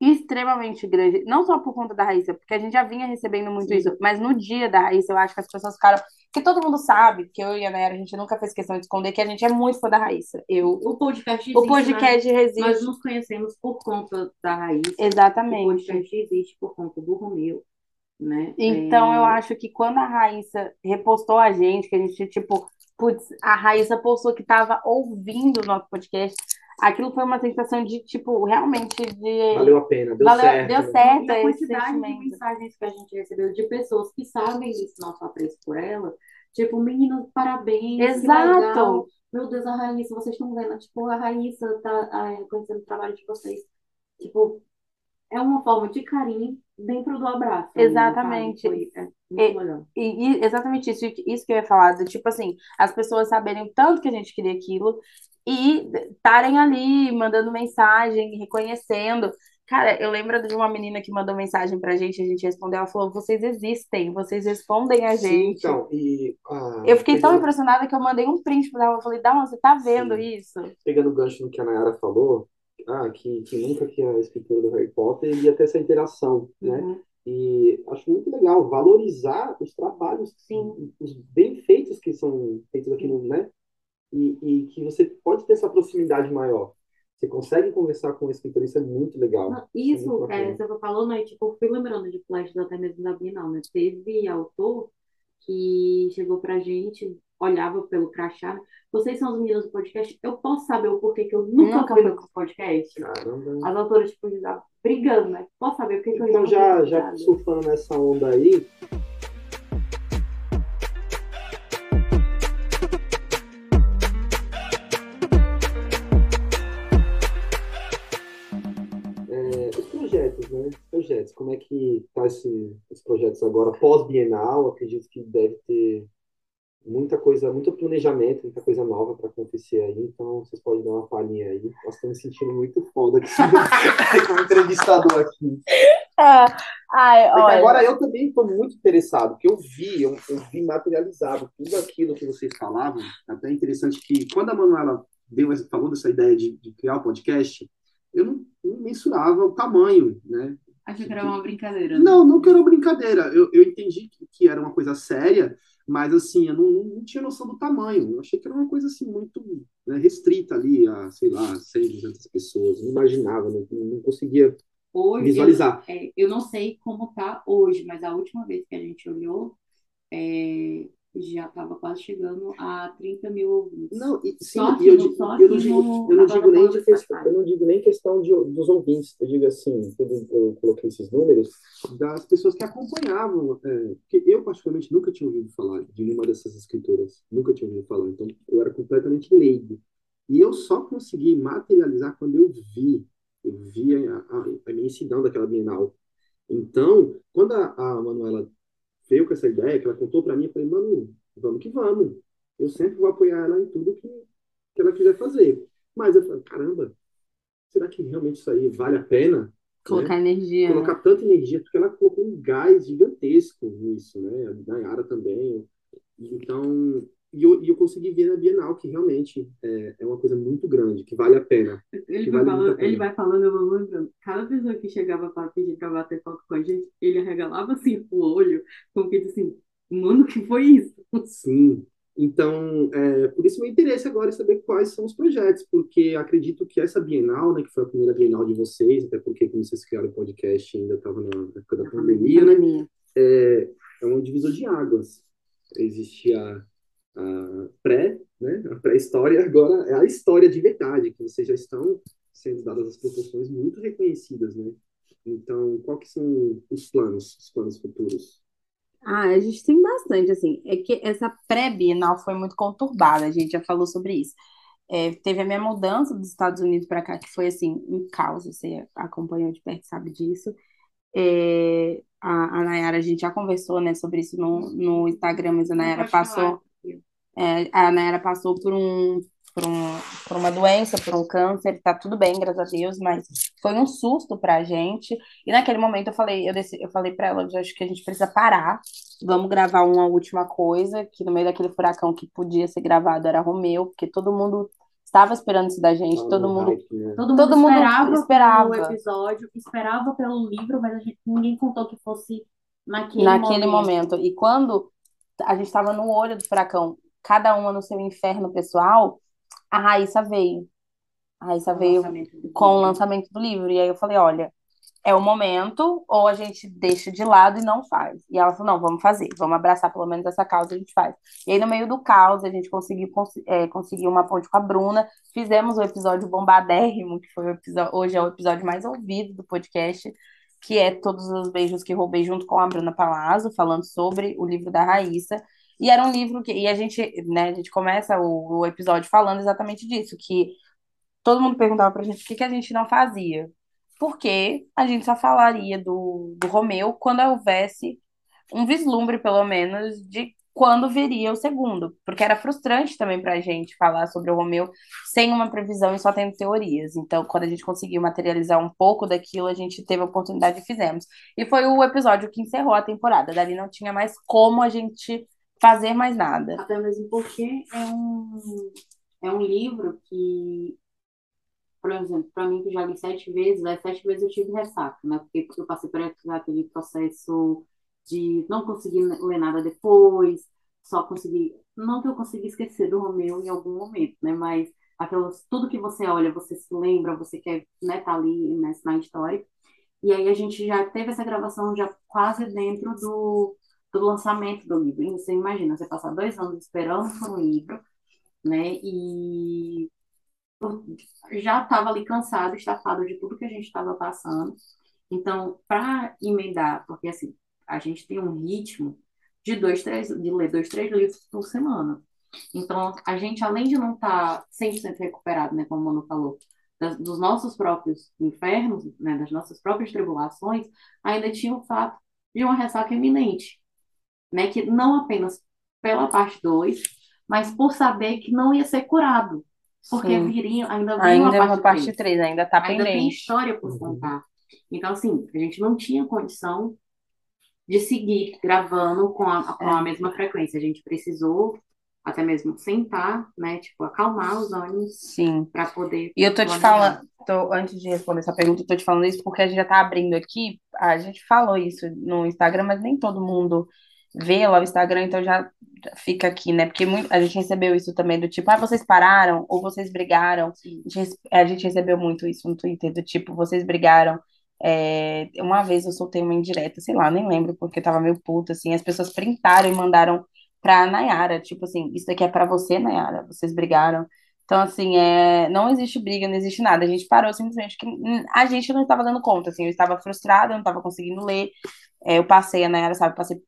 extremamente grande, não só por conta da Raíssa, porque a gente já vinha recebendo muito Sim. isso, mas no dia da Raíssa, eu acho que as pessoas ficaram. Porque todo mundo sabe que eu e a Nayara, a gente nunca fez questão de esconder que a gente é muito fã da Raíssa. Eu, o podcast existe, O podcast nós, resiste. Nós nos conhecemos por conta da Raíssa. Exatamente. O podcast existe por conta do Romeu. Né? Então, é... eu acho que quando a Raíssa repostou a gente, que a gente, tipo, putz, a Raíssa postou que estava ouvindo o nosso podcast, aquilo foi uma sensação de, tipo, realmente de... Valeu a pena, deu Valeu, certo. Deu certo e a quantidade de mensagens que a gente recebeu de pessoas que sabem desse nosso apreço por ela, tipo, meninos, parabéns, Exato. Meu Deus, a Raíssa, vocês estão vendo, tipo, a Raíssa tá conhecendo o trabalho de vocês. Tipo, é uma forma de carinho dentro do abraço. Exatamente. Foi, é, e, e, e, exatamente isso, isso que eu ia falar, do, tipo assim, as pessoas saberem o tanto que a gente queria aquilo e estarem ali mandando mensagem, reconhecendo. Cara, eu lembro de uma menina que mandou mensagem pra gente, a gente respondeu, ela falou, vocês existem, vocês respondem a gente. Sim, então, e... Ah, eu fiquei tão impressionada que eu mandei um print pra ela, eu falei, Dá, você tá vendo Sim. isso? Pegando o gancho no que a Nayara falou, ah, que, que nunca que a escritura do Harry Potter ia ter essa interação, né? Uhum. E acho muito legal valorizar os trabalhos, Sim. os bem feitos que são feitos aqui no, né? E, e que você pode ter essa proximidade maior. Você consegue conversar com o escritor, isso é muito legal. Não, isso, é, você falou, né? Tipo, eu fui lembrando de flashes até mesmo da Bienal, né? Teve autor que chegou pra gente, olhava pelo crachá, né? Vocês são os meninos do podcast, eu posso saber o porquê que eu nunca, nunca fui no podcast? Caramba. As autoras, tipo, brigando, né? Posso saber o que, que eu Então, já, já surfando nessa onda aí, Como é que tá esse, esses projetos agora pós-bienal? Acredito que deve ter muita coisa, muito planejamento, muita coisa nova para acontecer aí. Então, vocês podem dar uma palhinha aí. Nós estamos me sentindo muito foda aqui, como entrevistador aqui. É. Ai, olha. Agora eu também estou muito interessado, porque eu vi, eu, eu, vi materializado tudo aquilo que vocês falavam. É até interessante que quando a Manuela deu, falou dessa ideia de, de criar o um podcast, eu não, não mensurava o tamanho, né? Achei que era uma brincadeira. Né? Não, não que era uma brincadeira. Eu, eu entendi que, que era uma coisa séria, mas assim, eu não, não tinha noção do tamanho. Eu achei que era uma coisa assim muito né, restrita ali a, sei lá, 100, 200 pessoas. Não imaginava, não, não conseguia hoje, visualizar. Eu, é, eu não sei como tá hoje, mas a última vez que a gente olhou, é, já estava quase chegando a 30 mil ouvintes. Não, e, sim, só eu, não digo, eu não digo nem de questão, eu não digo nem questão de, dos ouvintes, eu digo assim, eu, eu coloquei esses números das pessoas que acompanhavam, é, porque eu particularmente nunca tinha ouvido falar de nenhuma dessas escritoras, nunca tinha ouvido falar, então eu era completamente leigo. E eu só consegui materializar quando eu vi, eu vi a, a, a imensidão daquela Bienal. Então, quando a, a Manuela veio com essa ideia, que ela contou para mim, eu falei, mano, vamos que vamos. Eu sempre vou apoiar ela em tudo que, que ela quiser fazer. Mas eu falei, caramba, será que realmente isso aí vale a pena? Colocar né? energia. Colocar né? tanta energia, porque ela colocou um gás gigantesco nisso, né? A Nayara também. Então, e eu, e consegui ver na Bienal que realmente é, é uma coisa muito grande, que vale a pena. Ele, vai, vale falando, ele vai falando, eu vou lembrando. Cada pessoa que chegava para pedir para bater foto com a gente, ele arregalava assim o olho, como que assim, mano, que foi isso? Sim. Então, é, por isso meu interesse agora é saber quais são os projetos, porque acredito que essa Bienal, né, que foi a primeira Bienal de vocês, até porque quando vocês criaram o podcast ainda estava na época da pandemia, né, é, é um divisor de águas. Existia a pré, né, a pré-história, agora é a história de verdade, que vocês já estão sendo dadas as proporções muito reconhecidas, né? Então, qual que são os planos, os planos futuros? Ah, a gente tem bastante, assim. É que essa pré-bienal foi muito conturbada, a gente já falou sobre isso. É, teve a minha mudança dos Estados Unidos para cá, que foi, assim, um caos. Você acompanhou de perto, sabe disso. É, a, a Nayara, a gente já conversou, né, sobre isso no, no Instagram, mas a Nayara passou, é, a Nayara passou por um, por um, por uma doença, por um câncer, tá tudo bem, graças a Deus, mas foi um susto pra gente. E naquele momento eu falei, eu, decidi, eu falei pra ela, eu acho que a gente precisa parar, vamos gravar uma última coisa, que no meio daquele furacão que podia ser gravado era Romeu, porque todo mundo estava esperando isso da gente, todo mundo? Todo mundo Todo mundo esperava, esperava. pelo episódio, esperava pelo livro, mas a gente, ninguém contou que fosse naquele, naquele momento. momento. E quando a gente estava no olho do furacão, cada uma no seu inferno pessoal, a Raíssa veio. A Raíssa O veio com o lançamento do livro. E aí eu falei, olha, é o momento, ou a gente deixa de lado e não faz. E ela falou, não, vamos fazer, vamos abraçar pelo menos essa causa, a gente faz. E aí, no meio do caos, a gente conseguiu cons é, conseguir uma ponte com a Bruna, fizemos o episódio bombadérrimo, que foi o episódio, hoje é o episódio mais ouvido do podcast, que é Todos os Beijos que Roubei, junto com a Bruna Palazzo, falando sobre o livro da Raíssa. E era um livro que, e a gente, né, a gente começa o, o episódio falando exatamente disso, que todo mundo perguntava pra gente o que que a gente não fazia. Porque a gente só falaria do, do Romeu quando houvesse um vislumbre, pelo menos, de quando viria o segundo. Porque era frustrante também pra gente falar sobre o Romeu sem uma previsão e só tendo teorias. Então, quando a gente conseguiu materializar um pouco daquilo, a gente teve a oportunidade e fizemos. E foi o episódio que encerrou a temporada. Dali não tinha mais como a gente fazer mais nada. Até mesmo porque é um, é um livro que, por exemplo, para mim que já li sete vezes, as sete vezes eu tive ressaca, né? Porque eu passei por aquele processo de não conseguir ler nada depois, só conseguir, não que eu consegui esquecer do Romeu em algum momento, né? Mas aquelas, tudo que você olha, você se lembra, você quer, né, tá ali né, na história. E aí a gente já teve essa gravação já quase dentro do, do lançamento do livro. E você imagina, você passar dois anos esperando um livro, né? E já estava ali cansado, estafado de tudo que a gente estava passando. Então, para emendar, porque assim, a gente tem um ritmo de dois, três, de ler dois, três livros por semana. Então, a gente, além de não estar 100% recuperado, né, como o Manu falou, das- dos nossos próprios infernos, né, das nossas próprias tribulações, ainda tinha o fato de uma ressaca iminente, né, que não apenas pela parte 2, mas por saber que não ia ser curado, porque Sim. viria, ainda vinha Ainda uma é uma parte parte 3. 3, ainda tá Ainda tem pendente. história por Uhum. contar. Então, assim, a gente não tinha condição de seguir gravando com a, com a É. mesma frequência. A gente precisou até mesmo sentar, né? Tipo, acalmar os ânimos Sim. para poder E eu tô te falando, tô- antes de responder essa pergunta, eu tô te falando isso porque a gente já tá abrindo aqui, a gente falou isso no Instagram, mas nem todo mundo vê lá o Instagram, então já fica aqui, né? Porque muito, a gente recebeu isso também do tipo, ah, vocês pararam ou vocês brigaram. A gente, a gente recebeu muito isso no Twitter, do tipo, vocês brigaram. É, uma vez eu soltei uma indireta, sei lá, nem lembro, porque eu tava meio puta, assim, as pessoas printaram e mandaram pra Nayara, tipo assim, isso daqui é pra você, Nayara, vocês brigaram. Então, assim, é, não existe briga, não existe nada. A gente parou simplesmente que a gente não estava dando conta, assim, eu estava frustrada, eu não estava conseguindo ler. É, eu passei, a Nayara sabe, passei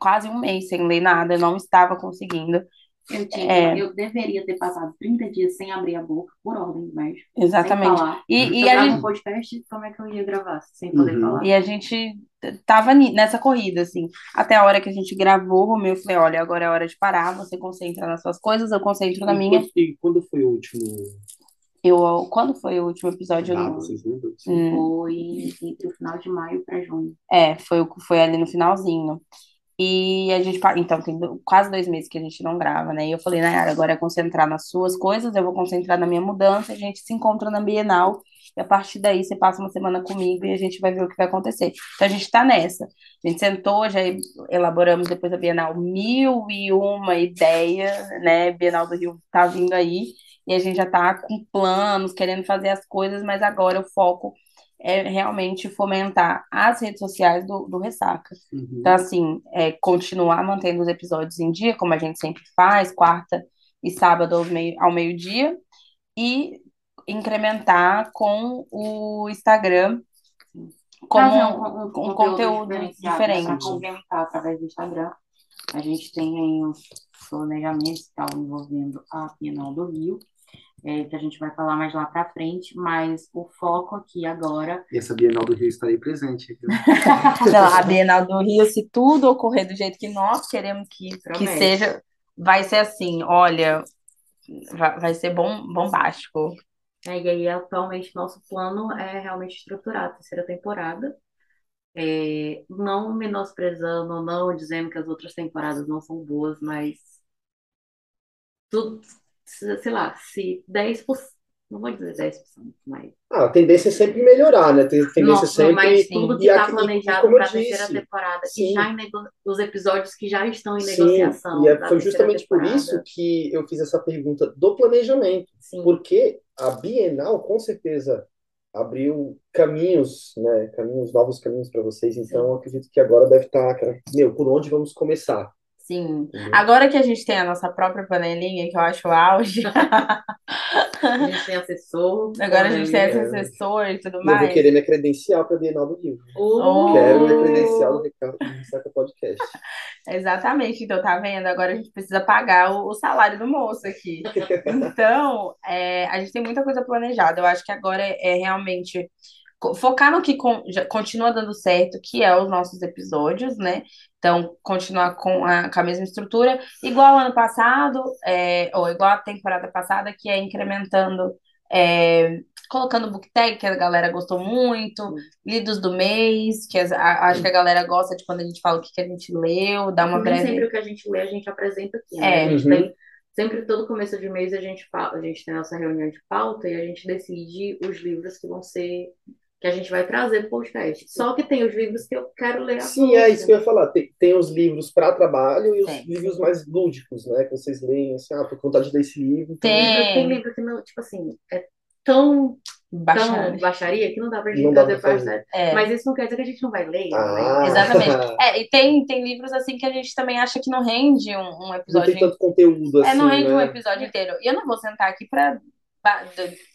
quase um mês sem ler nada, eu não estava conseguindo. Eu tinha, É. eu deveria ter passado 30 dias sem abrir a boca, por ordem sem Exatamente. falar. E, e a gravo um gente, podcast, como é que eu ia gravar sem poder Uhum. falar? e a gente tava nessa corrida, assim, até a hora que a gente gravou, o Romeu, eu falei, olha, agora é hora de parar, você concentra nas suas coisas, eu concentro na E minha. quando, e quando foi o último Eu, quando foi o último episódio? Não- vocês lembram? Hum, Foi entre o final de maio para junho. é, foi, o- foi ali no finalzinho. E a gente, então, tem quase dois meses que a gente não grava, né? E eu falei, Nayara, agora é concentrar nas suas coisas, eu vou concentrar na minha mudança, a gente se encontra na Bienal, e a partir daí você passa uma semana comigo e a gente vai ver o que vai acontecer. Então a gente tá nessa. A gente sentou, já elaboramos depois da Bienal mil e uma ideias, né? Bienal do Rio tá vindo aí, e a gente já tá com planos, querendo fazer as coisas, mas agora o foco é realmente fomentar as redes sociais do, do Ressaca. Uhum. Então, assim, é, continuar mantendo os episódios em dia, como a gente sempre faz, quarta e sábado ao meio, ao meio-dia, e incrementar com o Instagram, como Trazer um, um, um conteúdo diferenciado, diferente. Para complementar através do Instagram. A gente tem aí uns planejamentos que estão envolvendo a Bienal do Rio, é, que a gente vai falar mais lá para frente, mas o foco aqui agora E essa Bienal do Rio estarei presente. Não, a Bienal do Rio, se tudo ocorrer do jeito que nós queremos que, que seja, vai ser assim, olha, vai, vai ser bom, bombástico. É, e aí, atualmente, nosso plano é realmente estruturar a terceira temporada, É, não menosprezando, não dizendo que as outras temporadas não são boas, mas tudo, sei lá, se 10%, não vou dizer 10%, mas Ah, a tendência é sempre melhorar, né? Tem tendência nossa, sempre. mas tudo que e está e- e planejado para a terceira temporada, e sim. já em nego- os episódios que já estão em Sim, negociação e é- foi justamente por isso que eu fiz essa pergunta do planejamento, Sim. porque a Bienal com certeza abriu caminhos, né? Caminhos, novos caminhos para vocês. Então, eu acredito que agora deve estar, aquela- meu, por onde vamos começar? Sim. entendeu? Agora que a gente tem a nossa própria panelinha, que eu acho o auge, A gente tem assessor, agora a gente tem esse assessor e tudo E eu vou mais. querer minha credencial para a Bienal do Rio. o... Quero minha credencial do Ricardo do Saca Podcast. Exatamente, então tá vendo? Agora a gente precisa pagar o, o salário do moço aqui. Então, é, a gente tem muita coisa planejada. Eu acho que agora é, é realmente focar no que con- já continua dando certo, que é os nossos episódios, né? Então, continuar com a, com a mesma estrutura, igual ano passado, é, ou igual a temporada passada, que é incrementando, é, colocando book tag, que a galera gostou muito, lidos do mês, que as- a- acho que a galera gosta de quando a gente fala o que, que a gente leu, dá uma Nem breve. sempre o que a gente lê, a gente apresenta aqui, né? É. A gente Uhum. tem, sempre todo começo de mês a gente fala, a gente tem nossa reunião de pauta e a gente decide os livros que vão ser, que a gente vai trazer para o podcast. Só que tem os livros que eu quero ler Sim, é isso que eu ia falar. Tem, tem os livros para trabalho e os Tem. livros mais lúdicos, né? Que vocês leem assim, ah, tô com vontade de ler esse livro. então Tem livro, Tem. tem livro que não, tipo assim, é tão, Baixar. tão baixaria que não dá pra gente Não dá fazer pra parte fazer. É. Mas isso não quer dizer que a gente não vai ler, não vai Ah, Exatamente. É, e tem, tem livros assim que a gente também acha que não rende um, um Não episódio. tem tanto conteúdo É, não assim, rende um né? episódio inteiro. E eu não vou sentar aqui pra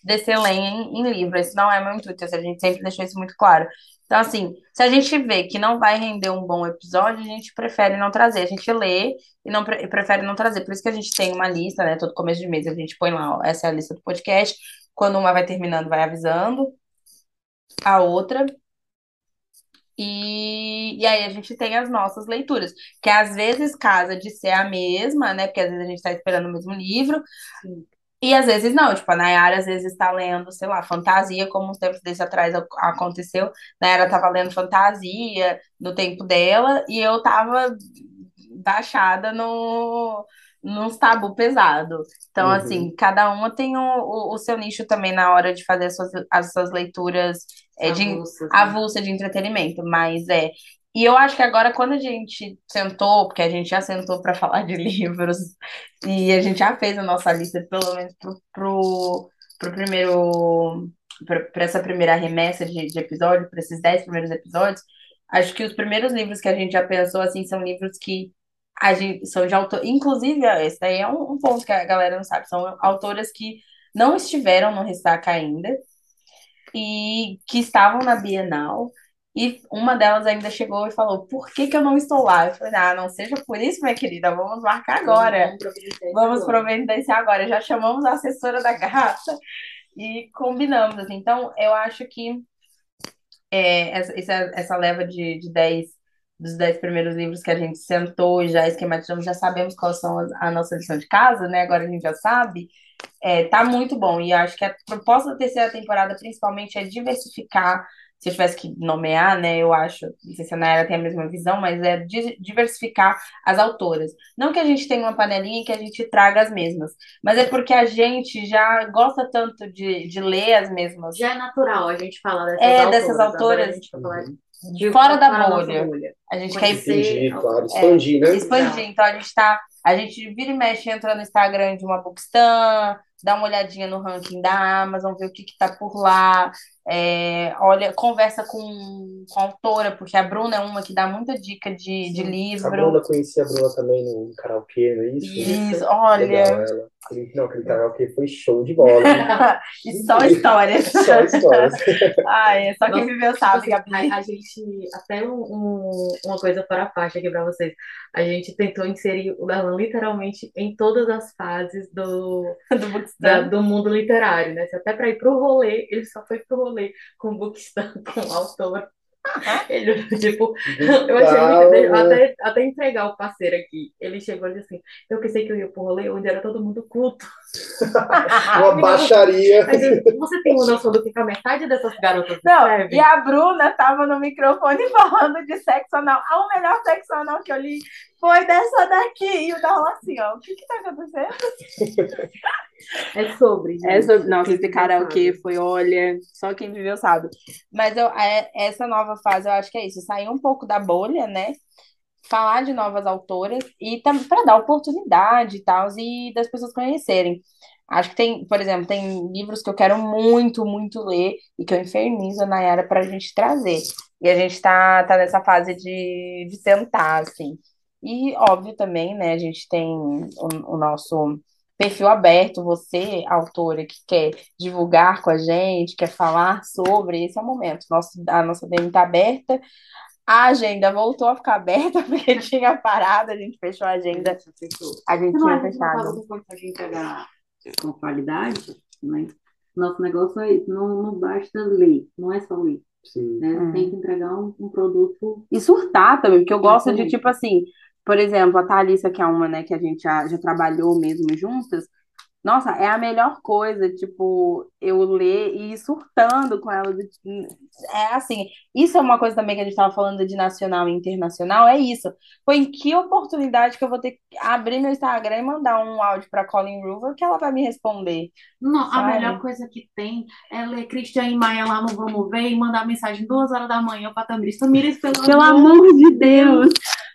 descer lenha em, em livro. Esse não é meu intuito. A gente sempre deixou isso muito claro. Então, assim, se a gente vê que não vai render um bom episódio, a gente prefere não trazer. A gente lê e não e prefere não trazer. Por isso que a gente tem uma lista, né? Todo começo de mês a gente põe lá, ó, essa é a lista do podcast. Quando uma vai terminando, vai avisando a outra. E, e aí a gente tem as nossas leituras, que às vezes casa de ser a mesma, né? Porque às vezes a gente está esperando o mesmo livro, Sim. E às vezes não. Tipo, a Nayara às vezes está lendo, sei lá, fantasia, como uns tempos desse atrás ac- aconteceu. Nayara estava lendo fantasia no tempo dela, e eu tava baixada no, nos tabu pesado. Então, Uhum. assim, cada uma tem o, o, o seu nicho também na hora de fazer as suas, as suas leituras é, de, avulsas, né? avulsa de entretenimento, mas é. E eu acho que agora, quando a gente sentou, porque a gente já sentou para falar de livros, e a gente já fez a nossa lista, pelo menos pro, pro, pro primeiro. para essa primeira remessa de, de episódio, para esses dez primeiros episódios, acho que os primeiros livros que a gente já pensou, assim, são livros que a gente, são de autor. Inclusive, esse daí é um, um ponto que a galera não sabe, são autoras que não estiveram no Ressaca ainda e que estavam na Bienal. E uma delas ainda chegou e falou: Por que que eu não estou lá? Eu falei: Ah, não seja por isso, minha querida, vamos marcar agora. Vamos providenciar agora. Já chamamos a assessora da gata e combinamos. assim. Então, eu acho que é, essa, essa, leva de, de 10, dos 10 primeiros livros que a gente sentou e já esquematizamos, já sabemos quais são as- a nossa lição de casa, né? Agora a gente já sabe. É, tá muito bom. E acho que a proposta da terceira temporada, principalmente, é diversificar. Se eu tivesse que nomear, né? Eu acho, não sei se a Nayara tem a mesma visão, mas é di- diversificar as autoras. Não que a gente tenha uma panelinha e que a gente traga as mesmas, mas é porque a gente já gosta tanto de, de ler as mesmas. Já é natural a gente falar dessas É, autoras. dessas autoras. a gente vai falar Uhum. de Fora da fora nossa bolha. A gente quer Conhecer- Entendi, claro. É, Expandir, né? expandir. Então a gente tá. A gente vira e mexe, entra no Instagram de uma Bookstan, dá uma olhadinha no ranking da Amazon, ver o que está por lá, é, olha, conversa com, com a autora, porque a Bruna é uma que dá muita dica de, de livro. A Bruna conhecia a Bruna também no karaokê, não é isso? Isso, olha. Legal. Não, aquele karaokê foi show de bola. e só histórias. só histórias. Ai, só quem viveu sabe, Tipo assim, Gabi. a, a gente, até um, um- uma coisa para a faixa aqui para vocês. A gente tentou inserir o Darlan literalmente em todas as fases do, Do da- do mundo literário, né? Até para ir pro rolê, ele só foi pro rolê com o Bookstan, com o autor. Ele, tipo, eu achei muito. Até, até entregar o parceiro aqui. Ele chegou e disse assim: Eu pensei que eu ia pro rolê onde era todo mundo culto. Uma baixaria. Você tem uma noção do que a metade dessas garotas Não, escrevem? e a Bruna tava no microfone falando de sexo anal. A melhor sexo anal que eu li foi dessa daqui. E o Darlan assim, ó, o que que tá acontecendo? É sobre. É gente. sobre, Quem esse karaokê foi, olha, só quem viveu sabe. Mas eu, é- essa nova fase, eu acho que é isso, sair um pouco da bolha, né? Falar de novas autoras e também para dar oportunidade e tal, e das pessoas conhecerem. Acho que tem, por exemplo, tem livros que eu quero muito, muito ler e que eu infernizo a Nayara para a gente trazer. E a gente tá, tá nessa fase de, de sentar, assim. E, óbvio, também, né, a gente tem o, o nosso perfil aberto, você, autora, que quer divulgar com a gente, quer falar sobre, esse é o momento. Nosso, a nossa DM está aberta. A agenda voltou a ficar aberta, porque tinha parado, a gente fechou a agenda, a gente Não, tinha a gente fechado. quantidade de entregar com qualidade, né? Nosso negócio é isso, não, não basta ler, não é só ler, Sim. né? Hum. Tem que entregar um, um produto E surtar também, porque eu gosto de, Exatamente. tipo assim, por exemplo, a Thalissa, que é uma, né, que a gente já, já trabalhou mesmo juntas, nossa, é a melhor coisa, tipo, eu ler e ir surtando com ela. É assim, isso é uma coisa também que a gente tava falando de nacional e internacional, é isso. Foi em que oportunidade que eu vou ter que abrir meu Instagram e mandar um áudio pra Colin Hoover que ela vai me responder. Não, a Sabe? melhor coisa que tem é ler Cristiane Maia lá no Vamos Ver e mandar mensagem duas horas da manhã pra Tamiris. Tamiris, pelo, Pelo amor de Deus!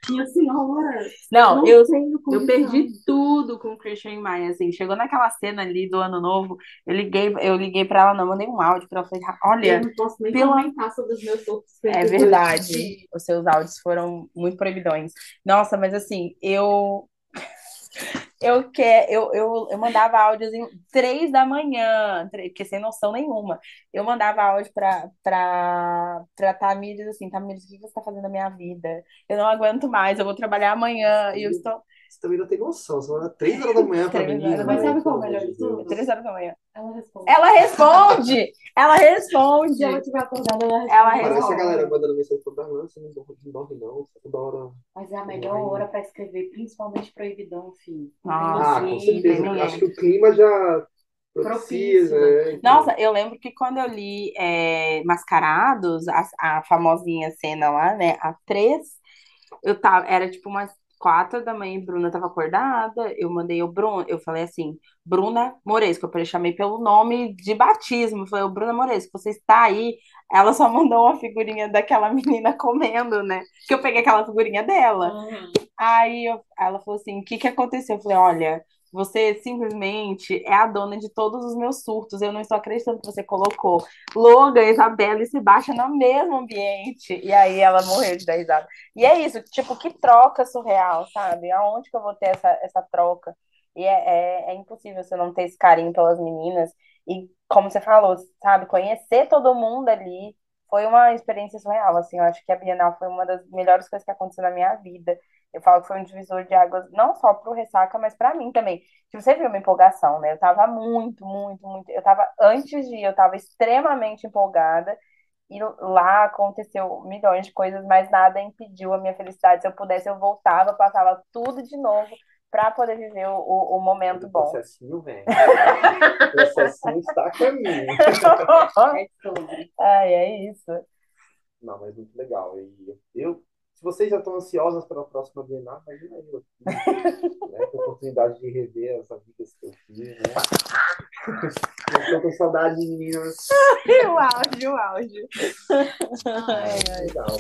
Minha senhora, Não, não eu, Eu perdi tudo com o Christian Maia, assim, chegou naquela cena ali do Ano Novo, eu liguei, eu liguei pra ela, não, mandei um áudio pra ela, falei, Eu olha, não posso nem pela- comentar sobre os meus surtos é verdade, os seus áudios foram muito proibidões. Nossa, mas assim, eu eu quer, eu, eu, eu mandava áudios em três da manhã, porque sem noção nenhuma. Eu mandava áudio pra, pra, pra Tamires, assim, Tamires, o que você tá fazendo na minha vida? Eu não aguento mais, eu vou trabalhar amanhã, e eu estou Você também não tem noção. Você manda três horas da manhã pra menina. Mas manhã. sabe qual é o melhor de tudo? três horas da manhã. Ela responde. Ela responde! Ela responde! Se ela tiver acordada, ela responde. Ela Parece a responde. galera mandando mensagem toda hora. Você não dorme, não. Você toda hora. Mas é a melhor hora pra escrever, principalmente proibidão, filho. Ah, com certeza. Acho que o clima já propicia, Propício, né? Então, Nossa, eu lembro que quando eu li é, Mascarados, a, a famosinha cena lá, né? A três, eu tava, era tipo umas quatro da manhã, Bruna tava acordada. Eu mandei o Bruno, eu falei assim, Bruna Moresco, eu chamei pelo nome de batismo. Eu falei, "Ô, Bruna Moresco, você está aí? Ela só mandou uma figurinha daquela menina comendo, né? Que eu peguei aquela figurinha dela. Uhum. Aí eu- ela falou assim: o que que aconteceu? Eu falei: olha, você simplesmente é a dona de todos os meus surtos. Eu não estou acreditando que você colocou Logan, Isabela e Sebastião no mesmo ambiente. E aí ela morreu de dar risada. E é isso, tipo, que troca surreal, sabe? Aonde que eu vou ter essa, essa troca? E é, é, é impossível você não ter esse carinho pelas meninas. E como você falou, sabe, conhecer todo mundo ali foi uma experiência surreal. Assim, eu acho que a Bienal foi uma das melhores coisas que aconteceu na minha vida. Eu falo que foi um divisor de águas, não só pro Ressaca, mas pra mim também. Tipo, você viu uma empolgação, né? Eu tava muito, muito, muito. Eu tava, antes de ir, eu tava extremamente empolgada. E lá aconteceu milhões de coisas, mas nada impediu a minha felicidade. Se eu pudesse, eu voltava, passava tudo de novo pra poder viver o, o, o momento o bom. processinho vem. O processinho está a caminho. É é isso. Não, mas muito legal. E eu, vocês já estão ansiosas pela próxima Bienal, imagina eu aqui, né, com a oportunidade de rever as amigas que eu fiz, né? Eu estou com saudade, meninas. o áudio, o áudio. Ai, ai. Legal.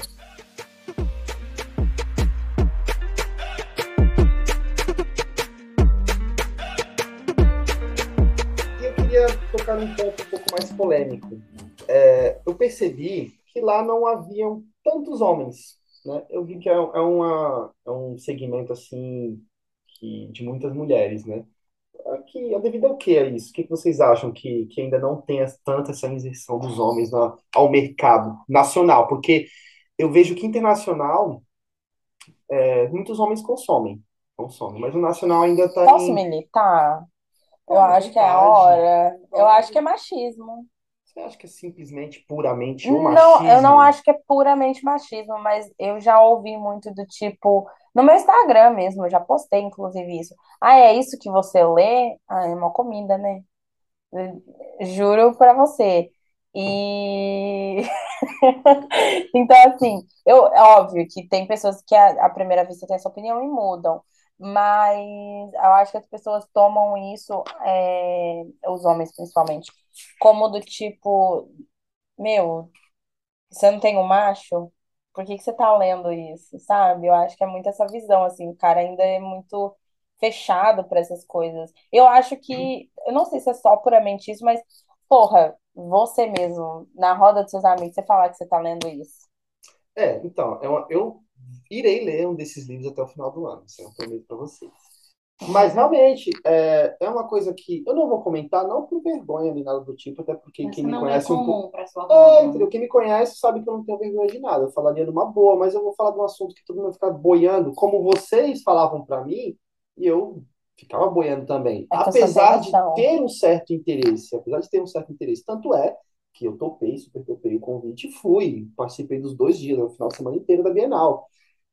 queria tocar num ponto um pouco mais polêmico. É, eu percebi que lá não haviam tantos homens, né? Eu vi que é, é uma, é um segmento assim que, de muitas mulheres, né? Que é devido ao que é isso? O que vocês acham que, que ainda não tem tanta essa inserção dos homens na, ao mercado nacional? Porque eu vejo que internacional é, muitos homens consomem, consomem, mas o nacional ainda está Posso em militar? Eu acho que é a hora. Eu acho que é machismo. Você acha que é simplesmente puramente o Não, eu não machismo? acho que é puramente machismo, mas eu já ouvi muito do tipo, no meu Instagram mesmo, eu já postei inclusive isso. Ah, é isso que você lê? Ah, é uma comida, né? Juro pra você. E então, assim, eu, é óbvio que tem pessoas que à primeira vista têm essa opinião e mudam, mas eu acho que as pessoas tomam isso, é, os homens principalmente, como do tipo, meu, você não tem um macho? Por que que você tá lendo isso, sabe? Eu acho que é muito essa visão, assim, o cara ainda é muito fechado para essas coisas. Eu acho que, eu não sei se é só puramente isso, mas, porra, você mesmo, na roda dos seus amigos, você falar que você tá lendo isso. É, então, é uma- eu irei ler um desses livros até o final do ano, isso eu prometo para vocês. Mas realmente é, é uma coisa que eu não vou comentar, não por vergonha nem nada do tipo, até porque Mas quem me não é conhece um pouco. É, entendeu? Quem me conhece sabe que eu não tenho vergonha de nada. Eu falaria numa boa, mas eu vou falar de um assunto que todo mundo ficar boiando, como vocês falavam para mim, e eu ficava boiando também. É Apesar de ter um certo interesse, apesar de ter um certo interesse, tanto é que eu topei, super topei o convite e fui. Participei dos dois dias, no final de semana inteiro da Bienal.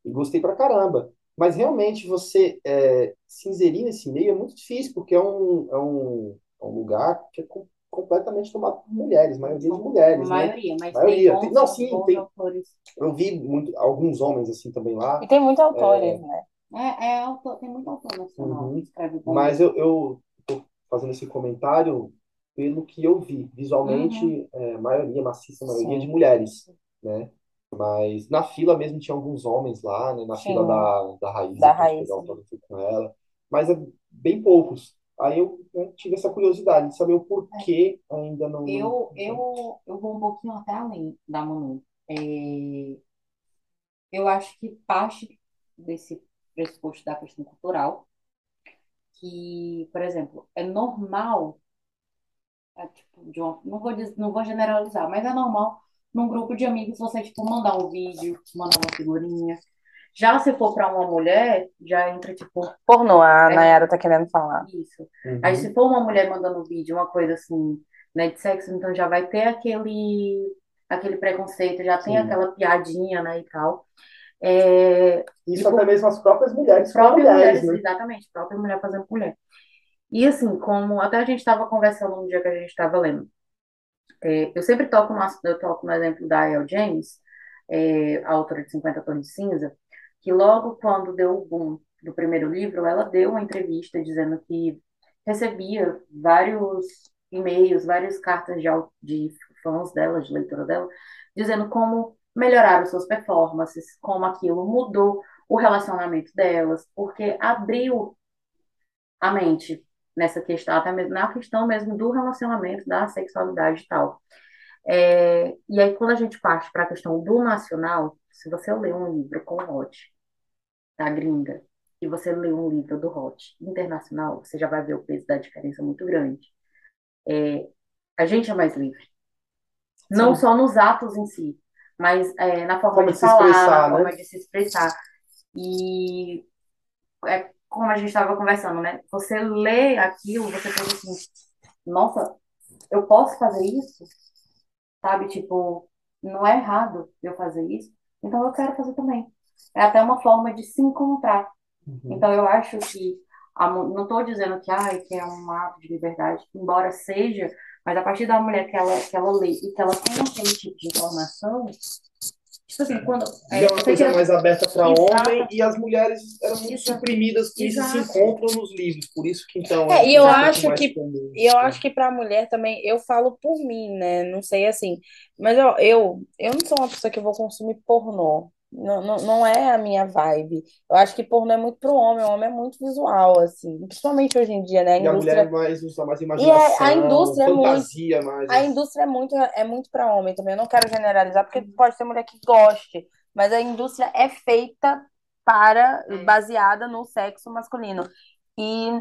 E gostei pra caramba. Mas realmente você é, se inserir nesse meio é muito difícil, porque é um, é um, é um lugar que é com- completamente tomado por mulheres, maioria de mulheres, né? maioria, mas Maioria. tem Tem- bons, não, sim, bons tem- autores. Eu vi muito, alguns homens assim também lá, E tem muitos autores, né? É, é autor, tem muito autor nacional Uhum. que escreve bom. mas eu, eu tô fazendo esse comentário pelo que eu vi. Visualmente, Uhum. é, maioria, maciça maioria Sim. de mulheres, né? Mas na fila mesmo tinha alguns homens lá, né? Na Sim. fila da, da Raíssa, Da Raíssa. pegar autógrafo com ela. Mas é bem poucos. Aí eu, né, tive essa curiosidade de saber o porquê ainda não... Eu, eu, eu vou um pouquinho até além da Manu. É, eu acho que parte desse pressuposto da questão cultural, que, por exemplo, é normal, é, tipo, de uma- não vou, dizer- não vou generalizar, mas é normal num grupo de amigos você, tipo, mandar um vídeo, mandar uma figurinha. Já se for para uma mulher, já entra, tipo, Pornô, a É. Nayara tá querendo falar. isso. Uhum. Aí, se for uma mulher mandando vídeo, uma coisa assim, né, de sexo, então já vai ter aquele, aquele preconceito, já tem Sim. aquela piadinha, né, e tal. É, Isso por- até mesmo as próprias mulheres próprias mulheres, mulheres, né? exatamente, própria mulher fazendo com mulher. E assim, como até a gente estava conversando no dia que a gente estava lendo, é, eu sempre toco no, eu toco no exemplo da A.L. James, é, a autora de 50 Tons de Cinza, que logo quando deu o boom do primeiro livro, ela deu uma entrevista dizendo que recebia vários e-mails, várias cartas de, de fãs dela, de leitora dela, dizendo como melhoraram suas performances, como aquilo mudou o relacionamento delas, porque abriu a mente nessa questão, até mesmo na questão mesmo do relacionamento, da sexualidade e tal. É, e aí, quando a gente parte para a questão do nacional, se você lê um livro com o Hot, da gringa, e você lê um livro do Hot internacional, você já vai ver o peso da diferença muito grande. É, a gente é mais livre. Não Sim. só nos atos em si, mas é, na forma Forma de falar, expressar, na forma né? de se expressar. E é como a gente estava conversando, né? Você lê aquilo, você pensa assim, nossa, eu posso fazer isso? Sabe? Tipo, não é errado eu fazer isso, então eu quero fazer também. É até uma forma de se encontrar. Uhum. Então eu acho que a não estou dizendo que, ai, que é um ato de liberdade, embora seja, mas a partir da mulher que ela, que ela lê e que ela tem aquele tipo de informação, tipo assim, quando Já é, é uma você coisa tira- mais aberta para homem e as mulheres eram muito Exato. suprimidas que se encontram nos livros, por isso que então É, e eu pouco acho que- comum. Eu acho que pra mulher também, eu falo por mim, né? Não sei assim. Mas eu, eu, eu não sou uma pessoa que vou consumir pornô. Não, não, não é a minha vibe. Eu acho que pornô é muito pro homem, o homem é muito visual, assim, principalmente hoje em dia, né? A E a mulher indústria. mais usa mais E é, a imaginação, indústria é muito. fantasia mais. A indústria é muito, é muito para homem também. Eu não quero generalizar, porque pode ter mulher que goste, mas a indústria é feita para, É. baseada no sexo masculino. E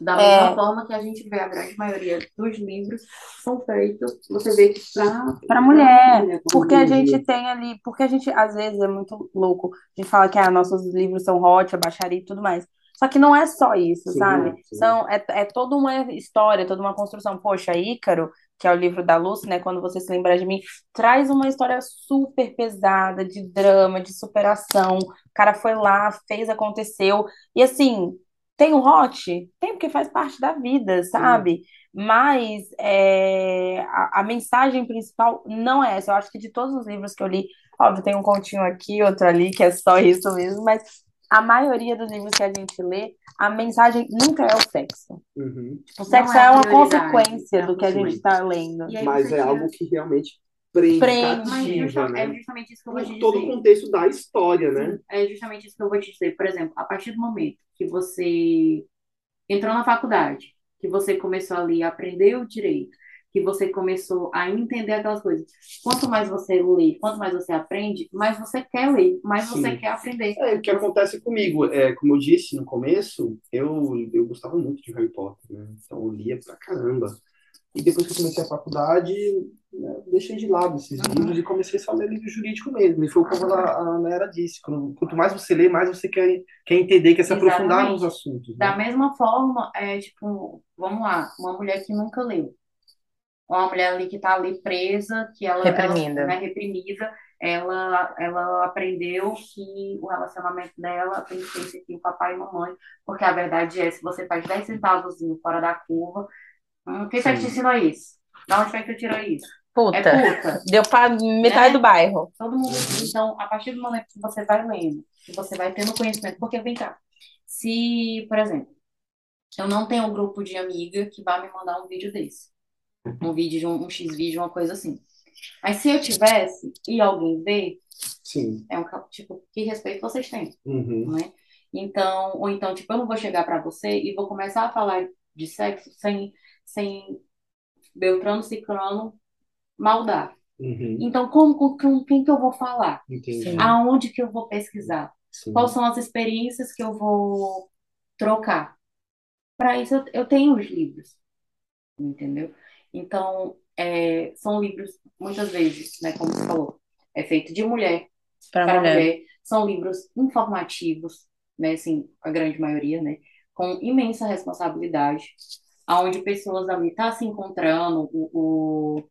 Da mesma é, forma que a gente vê a grande maioria dos livros são feitos, você vê que para para mulher, mulher, porque a gente tem ali, porque a gente às vezes é muito louco de falar que ah, nossos livros são hot, a baixaria e tudo mais. Só que não é só isso, Sim, sabe? sim. São, é, é toda uma história, toda uma construção. Poxa, Ícaro, que é o livro da Lucy, né? Quando você se lembrar de mim, traz uma história super pesada, de drama, de superação. O cara foi lá, fez, aconteceu. E assim, tem o hot? Tem, porque faz parte da vida, Sim. sabe? Mas é, a, a mensagem principal não é essa. Eu acho que de todos os livros que eu li, óbvio, tem um continho aqui, outro ali, que é só isso mesmo, mas a maioria dos livros que a gente lê, a mensagem nunca é o sexo. Uhum. O sexo Não é é uma consequência é do que a gente está lendo. Aí Mas é algo que realmente prende, Prende. Mas cativa, é né? justamente isso que eu vou te Por todo o dizer. contexto da história, né? Sim, é justamente isso que eu vou te dizer. Por exemplo, a partir do momento que você entrou na faculdade, que você começou ali a aprender o direito, que você começou a entender aquelas coisas. Quanto mais você lê, quanto mais você aprende, mais você quer ler, mais você Sim. quer aprender. É, o que acontece comigo, é, como eu disse no começo, eu, eu gostava muito de Harry Potter, né? Então eu lia pra caramba. E depois que eu comecei a faculdade, né, deixei de lado esses Uhum. livros e comecei só a ler livro jurídico mesmo. E foi como a, a Nayara disse, quanto mais você lê, mais você quer, quer entender, quer se aprofundar nos Exatamente. assuntos, Da né? mesma forma, é tipo, vamos lá, uma mulher que nunca leu. Uma mulher ali que tá ali presa, que ela, ela Reprimida. né, reprimida, ela, ela aprendeu que o relacionamento dela tem que ser entre o papai e mamãe, porque a verdade é, se você faz 10 centavos fora da curva, quem foi que te ensinou isso? Da onde foi que tu tirou isso? É Puta, puta, deu pra metade né? do bairro. Todo mundo. Então, a partir do momento que você vai lendo, que você vai tendo conhecimento, porque vem cá, se, por exemplo, eu não tenho um grupo de amiga que vai me mandar um vídeo desse. Um vídeo de um, um X-vídeo, uma coisa assim. Mas se eu tivesse e alguém vê, Sim. é um tipo, que respeito vocês têm, Uhum. né? Então, ou então, tipo, eu não vou chegar pra você e vou começar a falar de sexo sem, sem Beltrano, Cicrano maldar. Uhum. Então, como, com, com quem que eu vou falar? Entendi. Aonde que eu vou pesquisar? Sim. Quais são as experiências que eu vou trocar? Para isso, eu, eu tenho os livros, entendeu? Então, é, são livros, muitas vezes, né, como você falou, é feito de mulher para mulher. mulher. São livros informativos, né, assim, a grande maioria, né, com imensa responsabilidade, aonde pessoas ali estão se encontrando, o, o-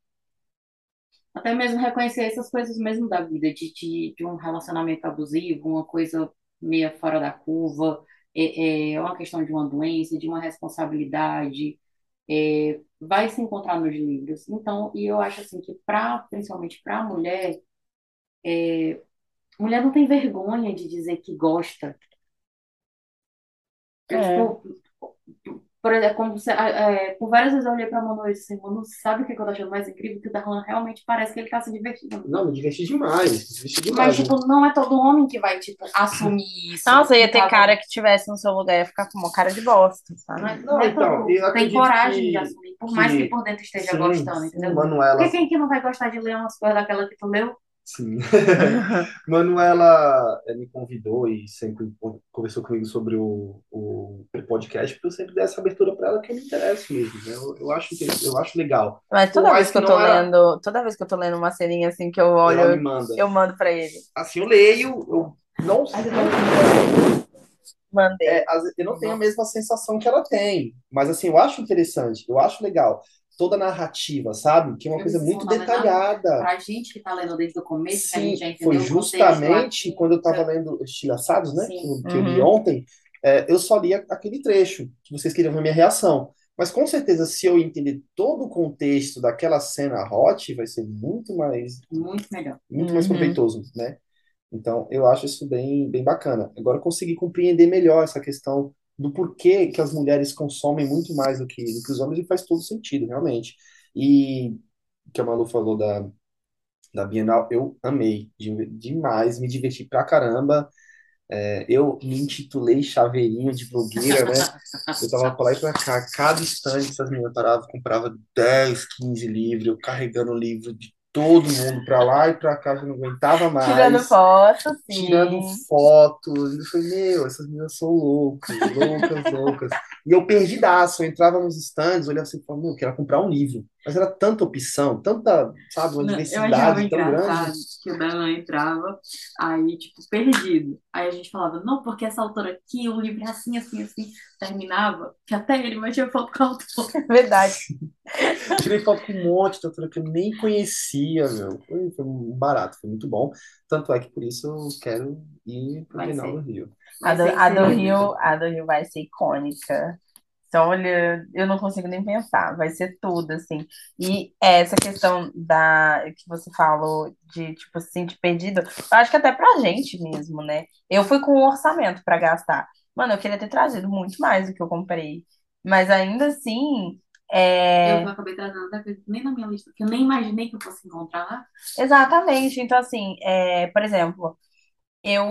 até mesmo reconhecer essas coisas mesmo da vida, de, de, de um relacionamento abusivo, uma coisa meia fora da curva, é, é uma questão de uma doença, de uma responsabilidade, é, vai se encontrar nos livros. Então, e eu acho assim que para, principalmente para a mulher, mulher não tem vergonha de dizer que gosta. É. tipo, por exemplo, como você, é, por várias vezes eu olhei pra Manu e disse assim, Manu, sabe o que eu tô achando mais incrível? Que o Darlan realmente parece que ele tá se divertindo. Não, me diverti demais. Me diverti Mas, demais. né? tipo, não é todo homem que vai, tipo, assumir isso. Nossa, ia ter cara que tivesse no seu lugar, ia ficar com uma cara de bosta, sabe? é, Não, não é então, todo- tem coragem que- de assumir, por mais que- que por dentro esteja Sim, gostando, entendeu? Manuela, Porque quem que não vai gostar de ler umas coisas daquela que tu leu? Sim. Manuela eh, me convidou e sempre conversou comigo sobre o, o podcast, porque eu sempre dei essa abertura para ela que eu me interesso mesmo, né? Eu, eu acho, eu acho legal. Mas toda Por vez que eu que tô não era- lendo, toda vez que eu tô lendo uma ceninha assim que eu olho, Ela me eu, eu mando pra ele. Assim, eu leio, eu não sei. Mandei. É, eu não tenho a mesma sensação que ela tem, mas assim, eu acho interessante, eu acho legal. Toda a narrativa, sabe? Que é uma Eu coisa muito detalhada. Pra gente que tá lendo desde o começo, que a Sim, gente já entendeu foi justamente a- quando eu estava lendo Estilhaçados, né? Sim. Que, que eu li Uhum. ontem, é, eu só li a- aquele trecho que vocês queriam ver minha reação. Mas com certeza, se eu entender todo o contexto daquela cena hot, vai ser muito mais, Muito melhor. muito mais Uhum. proveitoso, né? Então, eu acho isso bem, bem bacana. Agora, eu consegui compreender melhor essa questão do porquê que as mulheres consomem muito mais do que, do que os homens, e faz todo sentido, realmente. E o que a Malu falou da, da Bienal, eu amei de- demais, me diverti pra caramba. É, eu me intitulei Chaveirinho de blogueira, né? Eu tava pra lá e pra cá, cada instante essas meninas paravam, comprava 10, 15 livros, eu carregando o livro de todo mundo pra lá e pra cá, eu não aguentava Tirando mais, tirando sim. fotos. E eu falei, meu, essas meninas são loucas, loucas, loucas. E eu perdidaço, eu entrava nos stands, olhava assim e falava, meu, eu quero comprar um livro. Mas era tanta opção, tanta, sabe, uma Não, diversidade tão grande. que o Darlan entrava, aí, tipo, perdido. Aí a gente falava, não, porque essa autora aqui, o livro é assim, assim, assim. Terminava, que até ele batia foto com a autora. Verdade. Tirei foto com um monte de autora que eu nem conhecia, meu. Foi, foi um barato, foi muito bom. Tanto é que por isso eu quero ir para o Vai ser. do Rio. A do, a do. Rio, a do Rio vai ser icônica. Então, olha, eu não consigo nem pensar, vai ser tudo, assim. E essa questão da que você falou de, tipo, se sentir perdido, eu acho que até pra gente mesmo, né? Eu fui com um orçamento pra gastar. Mano, eu queria ter trazido muito mais do que eu comprei. Mas ainda assim, Eu é... acabei trazendo até coisa nem na minha lista, que eu nem imaginei que eu fosse encontrar lá. Exatamente. Então, assim, é, por exemplo, eu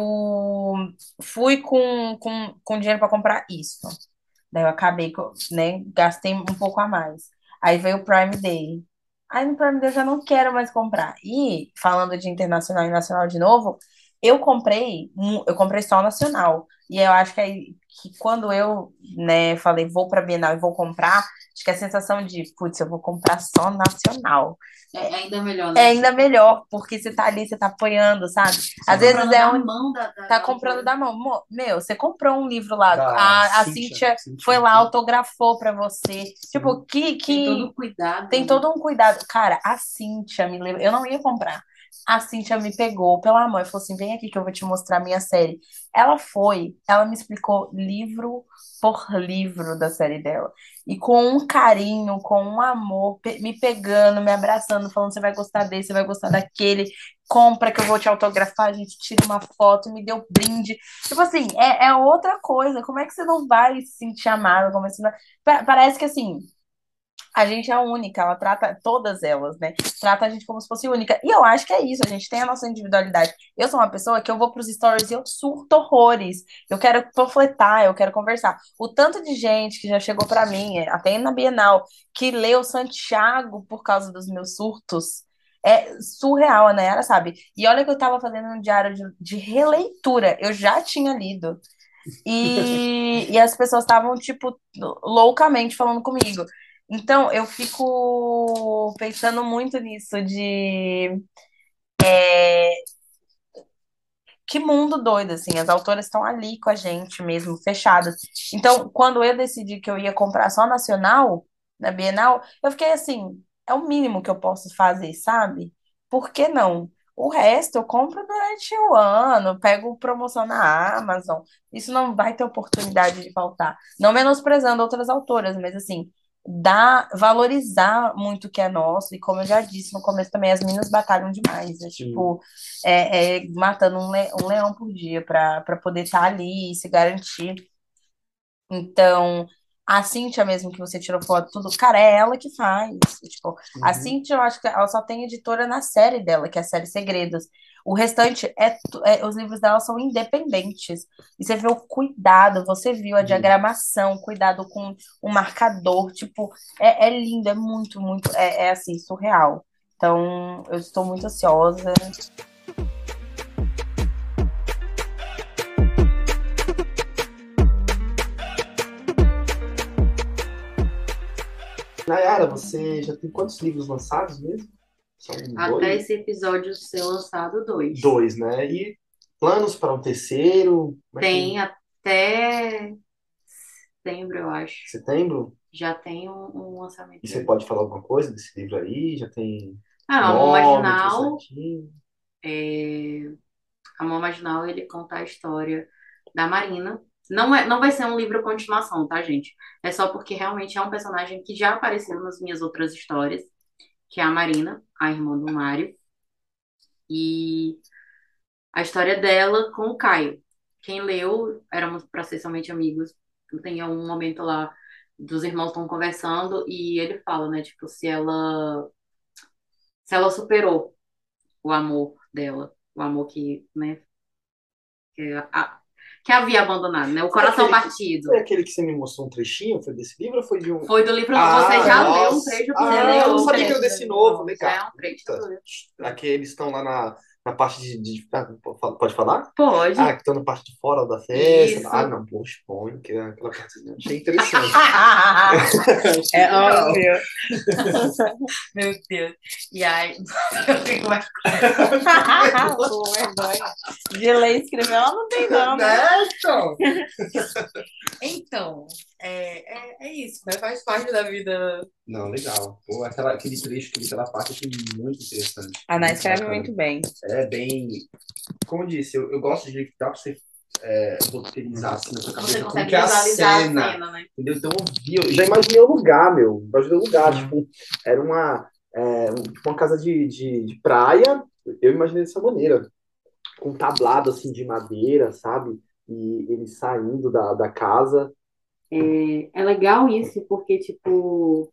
fui com, com, com dinheiro pra comprar isso. Daí eu acabei, né, gastei um pouco a mais. Aí veio o Prime Day. Aí no Prime Day eu já não quero mais comprar. E falando de internacional e nacional de novo, eu comprei, um- eu comprei só nacional. E eu acho que aí que quando eu, né, falei vou pra Bienal e vou comprar, acho que a sensação de, putz, eu vou comprar só nacional. É ainda melhor, É né? ainda melhor, porque você tá ali, você tá apoiando, sabe? Às Sim. vezes Comprando é da um mão da, da, Tá da comprando da mão. Meu, você comprou um livro lá, Da a, a Cíntia, Cíntia Cíntia, foi lá, sim. autografou pra você. Tipo, que, Tem todo que o cuidado, tem né? todo um cuidado. Cara, a Cíntia me levou. Eu não ia comprar. A Cíntia me pegou pela mão e falou assim: vem aqui que eu vou te mostrar a minha série. Ela foi, ela me explicou livro por livro da série dela. E com um carinho, com um amor, me pegando, me abraçando, falando: você vai gostar desse, você vai gostar daquele. Compra que eu vou te autografar, a gente tira uma foto, me deu brinde. Tipo assim, é, é outra coisa. Como é que você não vai se sentir amado? Como é que você. Pa- Parece que assim. A gente é única, ela trata todas elas, né? Trata a gente como se fosse única. E eu acho que é isso, a gente tem a nossa individualidade. Eu sou uma pessoa que eu vou pros stories e eu surto horrores. Eu quero panfletar, eu quero conversar. O tanto de gente que já chegou pra mim, até na Bienal, que leu Santiago por causa dos meus surtos. É surreal, né? Ela sabe. E olha que eu tava fazendo um diário de, de releitura. Eu já tinha lido. E, e as pessoas estavam, tipo, loucamente falando comigo. Então, eu fico pensando muito nisso de que mundo doido, assim, as autoras estão ali com a gente mesmo, fechadas. Então, quando eu decidi que eu ia comprar só nacional, na Bienal, eu fiquei assim, é o mínimo que eu posso fazer, sabe? Por que não? O resto eu compro durante o ano, pego promoção na Amazon. Isso não vai ter oportunidade de faltar. Não menosprezando outras autoras, mas assim, dá, valorizar muito o que é nosso. E como eu já disse no começo também, as meninas batalham demais. É Sim. tipo, é, é matando um, le- um leão por dia para poder estar ali e se garantir. Então, a Cíntia mesmo que você tirou foto, tudo, cara, é ela que faz. Tipo, a Uhum. Cíntia, eu acho que ela só tem editora na série dela, que é a série Segredos. O restante é, é- os livros dela são independentes. E você vê o cuidado, você viu a Vi. diagramação, cuidado com o marcador, tipo, é, é lindo, é muito, muito, é, é assim, surreal. Então, eu estou muito ansiosa. Nayara, você já tem quantos livros lançados mesmo? São Até dois? esse episódio ser lançado, dois. Dois, né? E planos para um terceiro? É que- Tem até setembro, eu acho. Setembro? Já tem um, um lançamento. E você pode falar alguma coisa desse livro aí? Já tem Ah, nome, Marginal. É... Amor Marginal, ele conta a história da Marina. Não é, não vai ser um livro continuação, tá, gente? É só porque realmente é um personagem que já apareceu nas minhas outras histórias, que é a Marina, a irmã do Mário. E a história dela com o Caio. Quem leu, éramos para ser somente amigos. Tem um momento lá dos irmãos estão conversando e ele fala, né, tipo, se ela se ela superou o amor dela, o amor que, né, que, a- que havia abandonado, né? O coração que- partido. Foi aquele que você me mostrou um trechinho? Foi desse livro ou foi de um. Foi do livro, Ah, você já leu um nossa. trecho, Ah, você eu leu não um sabia que era desse novo, legal. É um trecho livro. Aqueles estão lá na, na parte de, de- ah, Pode falar? Pode. Ah, que estão na parte de fora da festa. Isso. Ah, não, poxa, põe, que é aquela partezinha. Achei interessante. É óbvio. Meu Deus. E aí, eu fico mais. De ler e escrever, ela não tem, não. né? Né, então? É, é, é isso, né? Faz parte da vida. Não, legal. Pô, aquela, aquele trecho, aquele- aquela parte achei muito interessante. A Ana escreve bacana. muito bem. É bem. Como eu disse, eu, eu gosto de que dá pra você é, roteirizar assim na sua Você cabeça como consegue que é a visualizar cena. a cena, né? Entendeu? Então eu vi, eu já imaginei o lugar, meu. Imaginei o lugar. Uhum. Tipo, era uma, é, tipo uma casa de, de, de praia. Eu imaginei dessa maneira. Com um tablado assim de madeira, sabe? E ele saindo da, da casa. É, é legal isso, porque, tipo,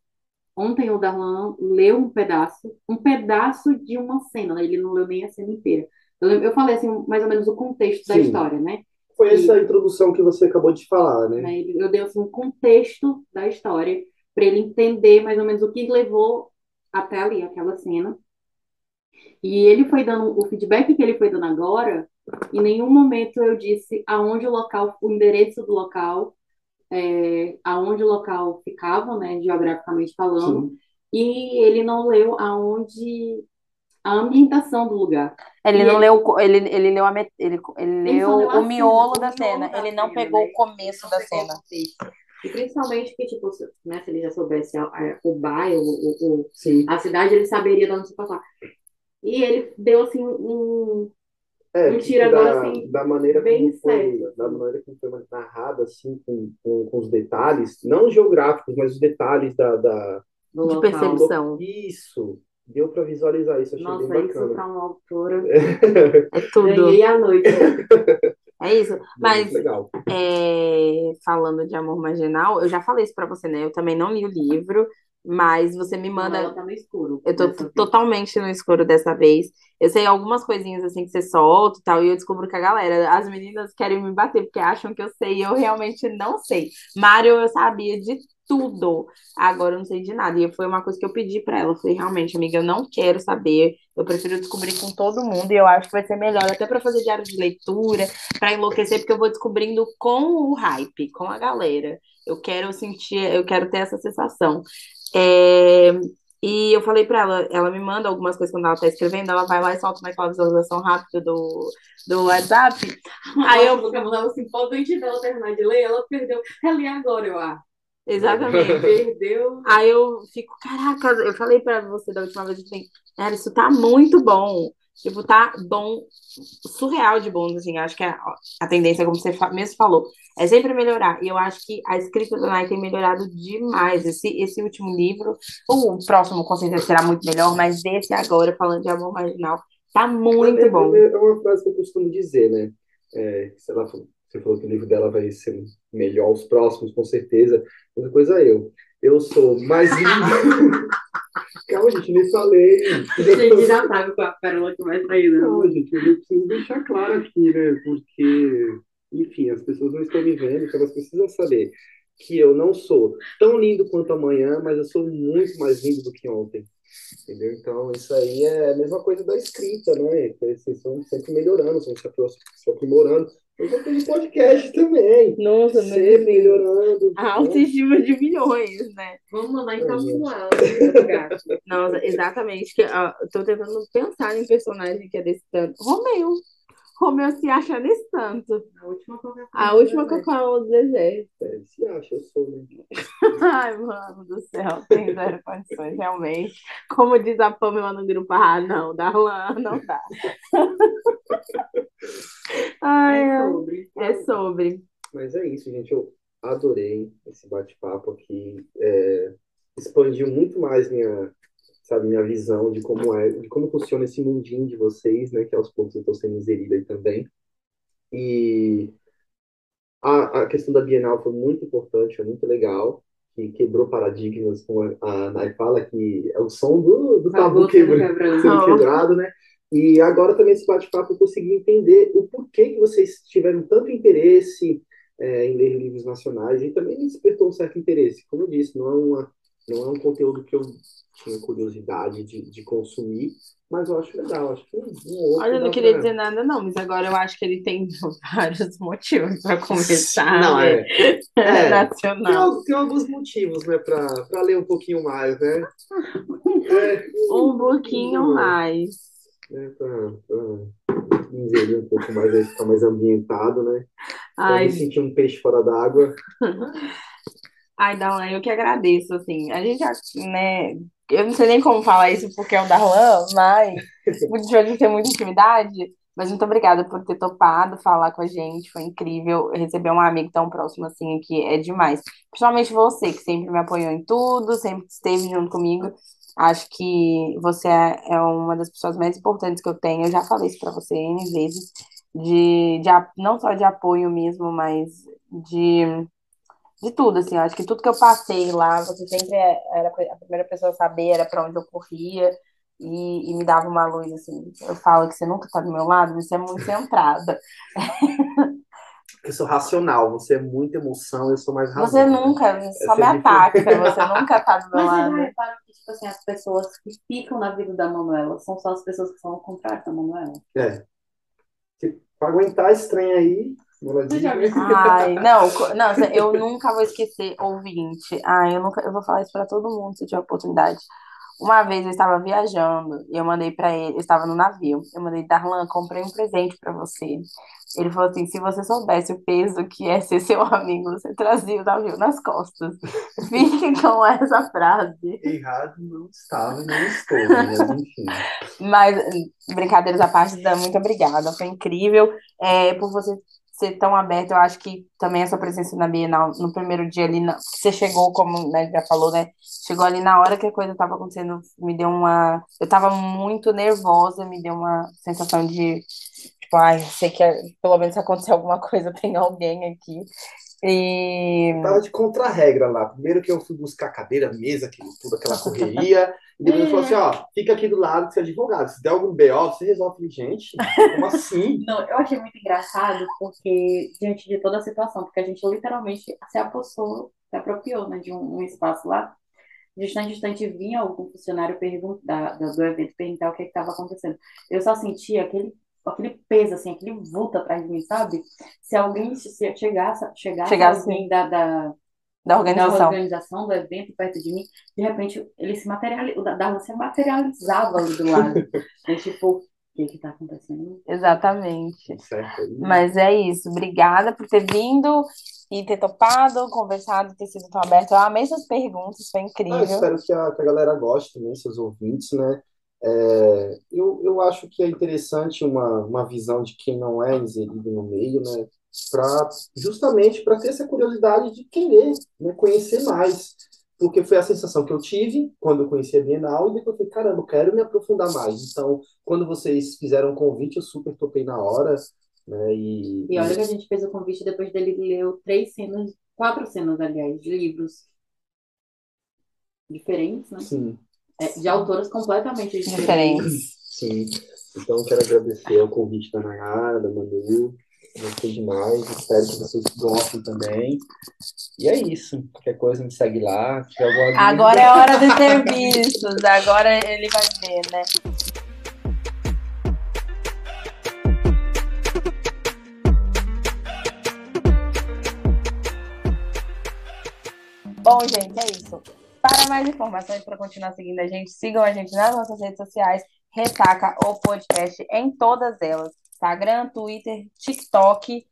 ontem o Darlan leu um pedaço, um pedaço de uma cena, né? Ele não leu nem a cena inteira. Eu, lembro- eu falei, assim, mais ou menos o contexto da Sim. história, né? Foi essa introdução que você acabou de falar, né? né? Eu dei, assim, um contexto da história para ele entender mais ou menos o que levou até ali, aquela cena. E ele foi dando, o feedback que ele foi dando agora, em nenhum momento eu disse aonde o local, o endereço do local, é, aonde o local ficava, né, geograficamente falando, Sim. e ele não leu aonde a ambientação do lugar. Ele E não ele- leu, ele, ele leu, a, met- ele, ele leu leu o miolo da cena. da Ele não pegou né? o começo da cena. E principalmente que, tipo, se, né, se ele já soubesse a- a- o bairro, o, o- a cidade, ele saberia de onde se passar. E ele deu, assim, um... É, Um que tiro da, agora, assim, da maneira bem como foi, certo, da maneira como foi narrada, assim, com, com, com os detalhes, não geográficos, mas os detalhes da, da... do De percepção. Isso, deu para visualizar isso, achei Nossa, bem isso bacana. pra uma autora. É tudo. Ganhei a noite. É isso. Mas é, falando de amor marginal, eu já falei isso pra você, né? Eu também não li o livro, mas você me Manda... Ela tá no escuro. Eu tô totalmente no escuro dessa vez. Eu sei algumas coisinhas assim que você solta e tal, e eu descubro que a galera, as meninas querem me bater porque acham que eu sei, e eu realmente não sei. Mário, eu sabia de tudo. Agora eu não sei de nada. E foi uma coisa que eu pedi pra ela. Eu falei, realmente, amiga, eu não quero saber. Eu prefiro descobrir com todo mundo, e eu acho que vai ser melhor, até pra fazer diário de leitura, pra enlouquecer, porque eu vou descobrindo com o hype, com a galera. Eu quero sentir, eu quero ter essa sensação. É, e eu falei pra ela, ela me manda algumas coisas quando ela tá escrevendo, ela vai lá e solta naquela visualização rápida do, do WhatsApp. Aí eu. Porque eu mandava assim, pode antes dela terminar de ler, ela perdeu. Reli agora, eu acho. Exatamente. Perdeu. Aí eu fico, caraca, eu falei pra você da última vez, eu falei, cara, isso tá muito bom. Tipo, tá bom, surreal de bom, assim. Acho que a, a tendência, como você mesmo falou, é sempre melhorar. E eu acho que a escrita da Nai tem melhorado demais. Esse, esse último livro, o próximo com certeza será muito melhor, mas esse agora, falando de amor marginal, tá muito é, bom. É uma frase que eu costumo dizer, né? É, sei lá, você falou que o livro dela vai ser melhor os próximos, com certeza. Outra coisa é eu. Eu sou mais lindo. Calma, gente, nem falei. A gente já sabe qual a pérola que vai sair, né? Não, gente, eu preciso deixar claro aqui, né? Porque, enfim, as pessoas não estão me vendo, então elas precisam saber que eu não sou tão lindo quanto amanhã, mas eu sou muito mais lindo do que ontem. Entendeu? Então, isso aí é a mesma coisa da escrita, né? Vocês estão sempre melhorando, estão se aprimorando. Eu já fiz podcast também. Nossa, mas Sempre assim, melhorando. a autoestima de milhões, né? Vamos mandar Ai, encapsular. gato. Nossa, exatamente. Que, ó, eu tô tentando pensar em personagem que é desse tanto. Romeu. Romeu se acha nesse tanto. A última Coca-Cola. A última Coca-Cola do deserto. É, se acha, eu sou, né? Ai, mano do céu, tem zero condições, realmente. Como diz a Pamela no grupo, ah, não, Darlan, não dá. Ai, É ai, sobre. é sobre. Mas é isso, gente. Eu adorei esse bate-papo aqui. É, expandiu muito mais minha, sabe, minha visão de como é, de como funciona esse mundinho de vocês, né? Que aos poucos eu estou sendo inserida aí também. E a, a questão da Bienal foi muito importante, foi muito legal. Que quebrou paradigmas, como a, Nai fala, que é o som do, do tabu sendo quebra- quebrado. sendo quebrado, né? E agora também esse bate-papo eu consegui entender o porquê que vocês tiveram tanto interesse é, em ler livros nacionais e também despertou um certo interesse. Como eu disse, não é, uma, não é um conteúdo que eu tinha curiosidade de, de consumir, mas eu acho legal, acho que um, um outro Olha, eu não queria pra- dizer nada, não, mas agora eu acho que ele tem vários motivos para começar Não, ler é. É. Tem, nacional. al- tem alguns motivos, né, para ler um pouquinho mais, né? É, Um pouquinho mais. né, para inserir um pouco mais, ficar mais ambientado, né? Pra Ai, me sentir um peixe fora d'água. Ai, Darlan, eu que agradeço, assim. A gente já, né? Eu não sei nem como falar isso porque é o Darlan, mas muito difícil ter muita intimidade. Mas muito obrigada por ter topado falar com a gente. Foi incrível receber um amigo tão próximo assim aqui. É demais. Principalmente você, que sempre me apoiou em tudo, sempre esteve junto comigo. Acho que você é é uma das pessoas mais importantes que eu tenho. Eu já falei isso pra você N vezes, de, de a- não só de apoio mesmo, mas de, de tudo, assim. Eu acho que tudo que eu passei lá, você sempre é- era a primeira pessoa a saber, era pra onde eu corria e, e me dava uma luz, assim. Eu falo que você nunca tá do meu lado, mas você é muito centrada. Eu sou racional, você é muita emoção, eu sou mais razão. Você né? nunca, só Essa me é ataca, você nunca tá do meu Mas você lado. já reparou que, tipo assim, as pessoas que ficam na vida da Manuela são só as pessoas que são ao contrário da Manuela? É. Se, pra aguentar esse trem aí, Ai, não, não, eu nunca vou esquecer, ouvinte. Ai, eu nunca, eu vou falar isso pra todo mundo se tiver oportunidade. Uma vez eu estava viajando e eu mandei pra ele, eu estava no navio. Eu mandei, Darlan, comprei um presente pra você. Ele falou assim: se você soubesse o peso que é ser seu amigo, você trazia o navio nas costas. Fique com essa frase. errado não estava e não estou, mas enfim. Mas, brincadeiras à parte, Dan, muito obrigada. Foi incrível. É, por você ser tão aberto, eu acho que também essa presença na Bienal, no primeiro dia ali, na- você chegou, como né, já falou, né? Chegou ali na hora que a coisa estava acontecendo, me deu uma. Eu estava muito nervosa, me deu uma sensação de, tipo, ai, sei que é- pelo menos se acontecer alguma coisa, tem alguém aqui. E. Tava de contra-regra lá. Primeiro que eu fui buscar cadeira, mesa, aquilo tudo, aquela correria. E depois eu falei assim, ó, fica aqui do lado que você é advogado. Se der algum BO, você resolve. Gente, como assim? Não, eu achei muito engraçado porque, diante de toda a situação, porque a gente literalmente se apossou, se apropriou, né, de um, um espaço lá. De instante em instante vinha algum funcionário perguntar, do, do evento perguntar o que estava acontecendo. Eu só sentia aquele, aquele peso, assim, aquele vulto atrás de mim, sabe? Se alguém se chegasse, chegasse, Chegasse. alguém da, da, Da da organização. organização do evento perto de mim, de repente ele se materializava, o da- Darlan se materializava ali do lado. Eu, tipo, o que que tá acontecendo? Exatamente. Certo. Mas é isso. Obrigada por ter vindo e ter topado, conversado, ter sido tão aberto. Eu amei suas perguntas, foi Ah, eu incrível. espero que a, que a galera goste também, seus ouvintes, né? É, eu, eu acho que é interessante uma, uma visão de quem não é inserido no meio, né? Pra, justamente para ter essa curiosidade de querer, né? Conhecer mais. Porque foi a sensação que eu tive quando eu conheci a Bienal e depois eu falei, caramba, eu quero me aprofundar mais. Então, quando vocês fizeram o convite, eu super topei na hora, né? E, E olha que a gente fez o convite depois dele ler três cenas, quatro cenas, aliás, de livros diferentes, né? sim, de autoras completamente diferentes. Sim. Então, quero agradecer o convite da Nayara, da Manu. Gostei demais. Espero que vocês gostem também. E é isso. Qualquer coisa me segue lá. Agora é a hora dos serviços. Agora ele vai ver, né? Bom, gente, é isso. Para mais informações, para continuar seguindo a gente, sigam a gente nas nossas redes sociais, Ressaca o podcast em todas elas. Instagram, Twitter, TikTok,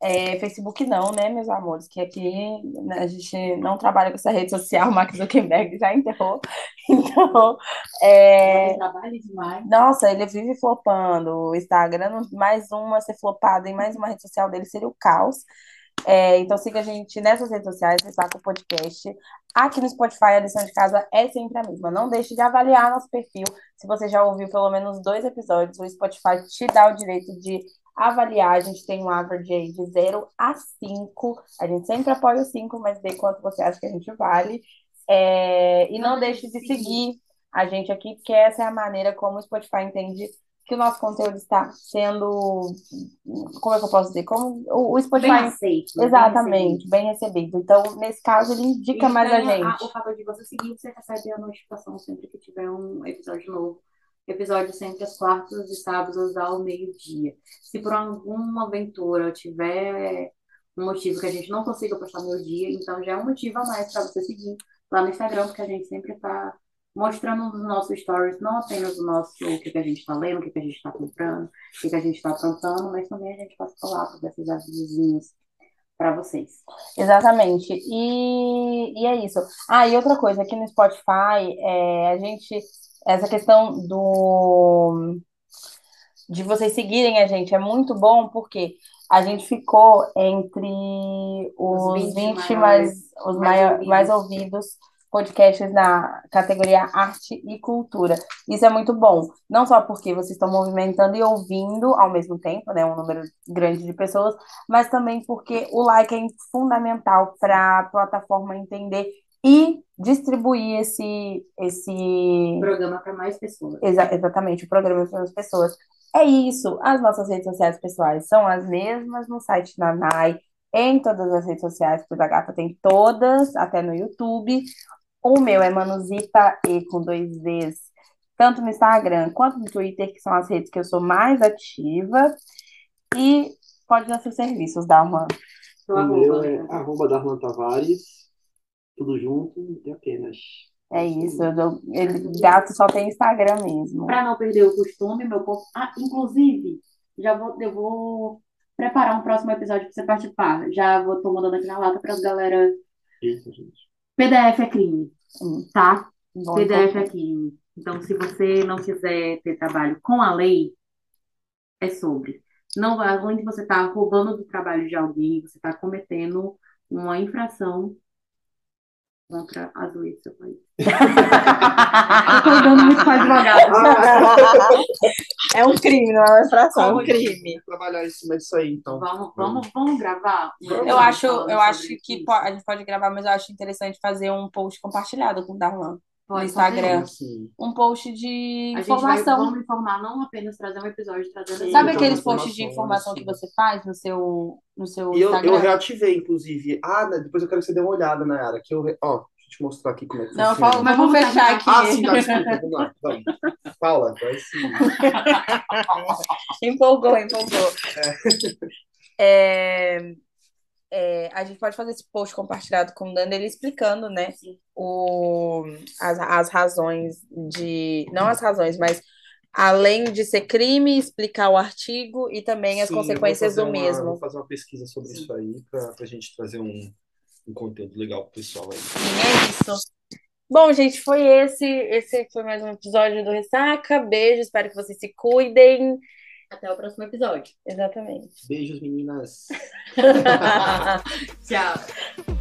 é, Facebook não, né, meus amores? Que aqui né, a gente não trabalha com essa rede social, o Mark Zuckerberg já enterrou. Então, é, Ele trabalha demais. nossa, ele vive flopando. O Instagram, mais uma ser flopada em mais uma rede social dele seria o caos. É, então siga a gente nessas redes sociais, Ressaca o Podcast. Aqui no Spotify, a lição de casa é sempre a mesma. Não deixe de avaliar nosso perfil. Se você já ouviu pelo menos dois episódios, o Spotify te dá o direito de avaliar. A gente tem um average aí de 0 a 5. A gente sempre apoia o 5, mas dê quanto você acha que a gente vale. É, e não deixe de seguir a gente aqui, porque essa é a maneira como o Spotify entende que o nosso conteúdo está sendo, como é que eu posso dizer? Como o, o Bem Spotify, aceito? Bem exatamente, bem recebido. Então, nesse caso, ele indica mais a também gente. o fato de você seguir, você recebe a notificação sempre que tiver um episódio novo. Episódio sempre às quartas e sábados ao meio-dia. Se por alguma aventura tiver um motivo que a gente não consiga postar no meio-dia, então já é um motivo a mais para você seguir lá no Instagram, porque a gente sempre está mostrando nos nossos stories não apenas o nosso, o que, que a gente está lendo, o que, que a gente está comprando, o que, que a gente está plantando, mas também a gente passa lá para esses avisinhos para vocês. Exatamente. E, e é isso. Ah, e outra coisa, aqui no Spotify, é, a gente, essa questão do de vocês seguirem a gente é muito bom porque a gente ficou entre os Os 20 20 mais, os mais mais ouvidos podcasts na categoria arte e cultura. Isso é muito bom, não só porque vocês estão movimentando e ouvindo ao mesmo tempo, né, um número grande de pessoas, mas também porque o like é fundamental para a plataforma entender e distribuir esse, esse Programa para mais pessoas. Exa- exatamente, o programa para as pessoas. É isso. As nossas redes sociais pessoais são as mesmas no site da NAI, em todas as redes sociais, pois a gata tem todas, até no YouTube. O meu é Manuzita E com dois Zs, tanto no Instagram quanto no Twitter, que são as redes que eu sou mais ativa. E pode dar seus serviços. Seu O meu arroba, é né? arroba Darlan Tavares, tudo junto e apenas. É isso. eu dou- ele, gato só tem Instagram mesmo. Para não perder o costume, meu corpo. Ah, inclusive, já vou, eu vou preparar um próximo episódio para você participar. Já vou tô mandando aqui na lata para as galera. Eita, gente. PDF é crime, tá? Bom, PDF então- crime. Então, se você não quiser ter trabalho com a lei, é sobre. Não, além de você estar roubando do trabalho de alguém, você está cometendo uma infração contra as leis do seu país. Eu tô dando muito com advogado. É um crime, não é uma infração, é um crime. Trabalhar em cima disso aí, então. Vamos, vamos, vamos gravar? um Eu acho, eu acho que isso? a gente pode gravar, mas eu acho interessante fazer um post compartilhado com o Darlan no Instagram. Um post de A gente vai, informação. vamos informar, não apenas trazer um episódio, trazendo Sim, Sabe então, aqueles posts de informação que você faz no seu, no seu E eu, eu Instagram? reativei, inclusive. Ah, né, depois eu quero que você dê uma olhada, Nayara. Que eu, re- ó, deixa eu te mostrar aqui como é que Não, funciona. fala- Mas vamos fechar aqui. Ah, sim, tá, desculpa, vamos lá. Vamos. Fala, vai sim. Empolgou, empolgou. É, é, a gente pode fazer esse post compartilhado com o Dani, ele explicando, né, o, as, as razões de. Não as razões, mas além de ser crime, explicar o artigo e também as Sim, consequências do uma- mesmo. Vou fazer uma pesquisa sobre isso aí pra, pra gente trazer um, um conteúdo legal pro pessoal aí. É isso. Bom, gente, foi esse. Esse foi mais um episódio do Ressaca. Beijo, espero que vocês se cuidem. Até o próximo episódio. Exatamente. Beijos, meninas. Tchau.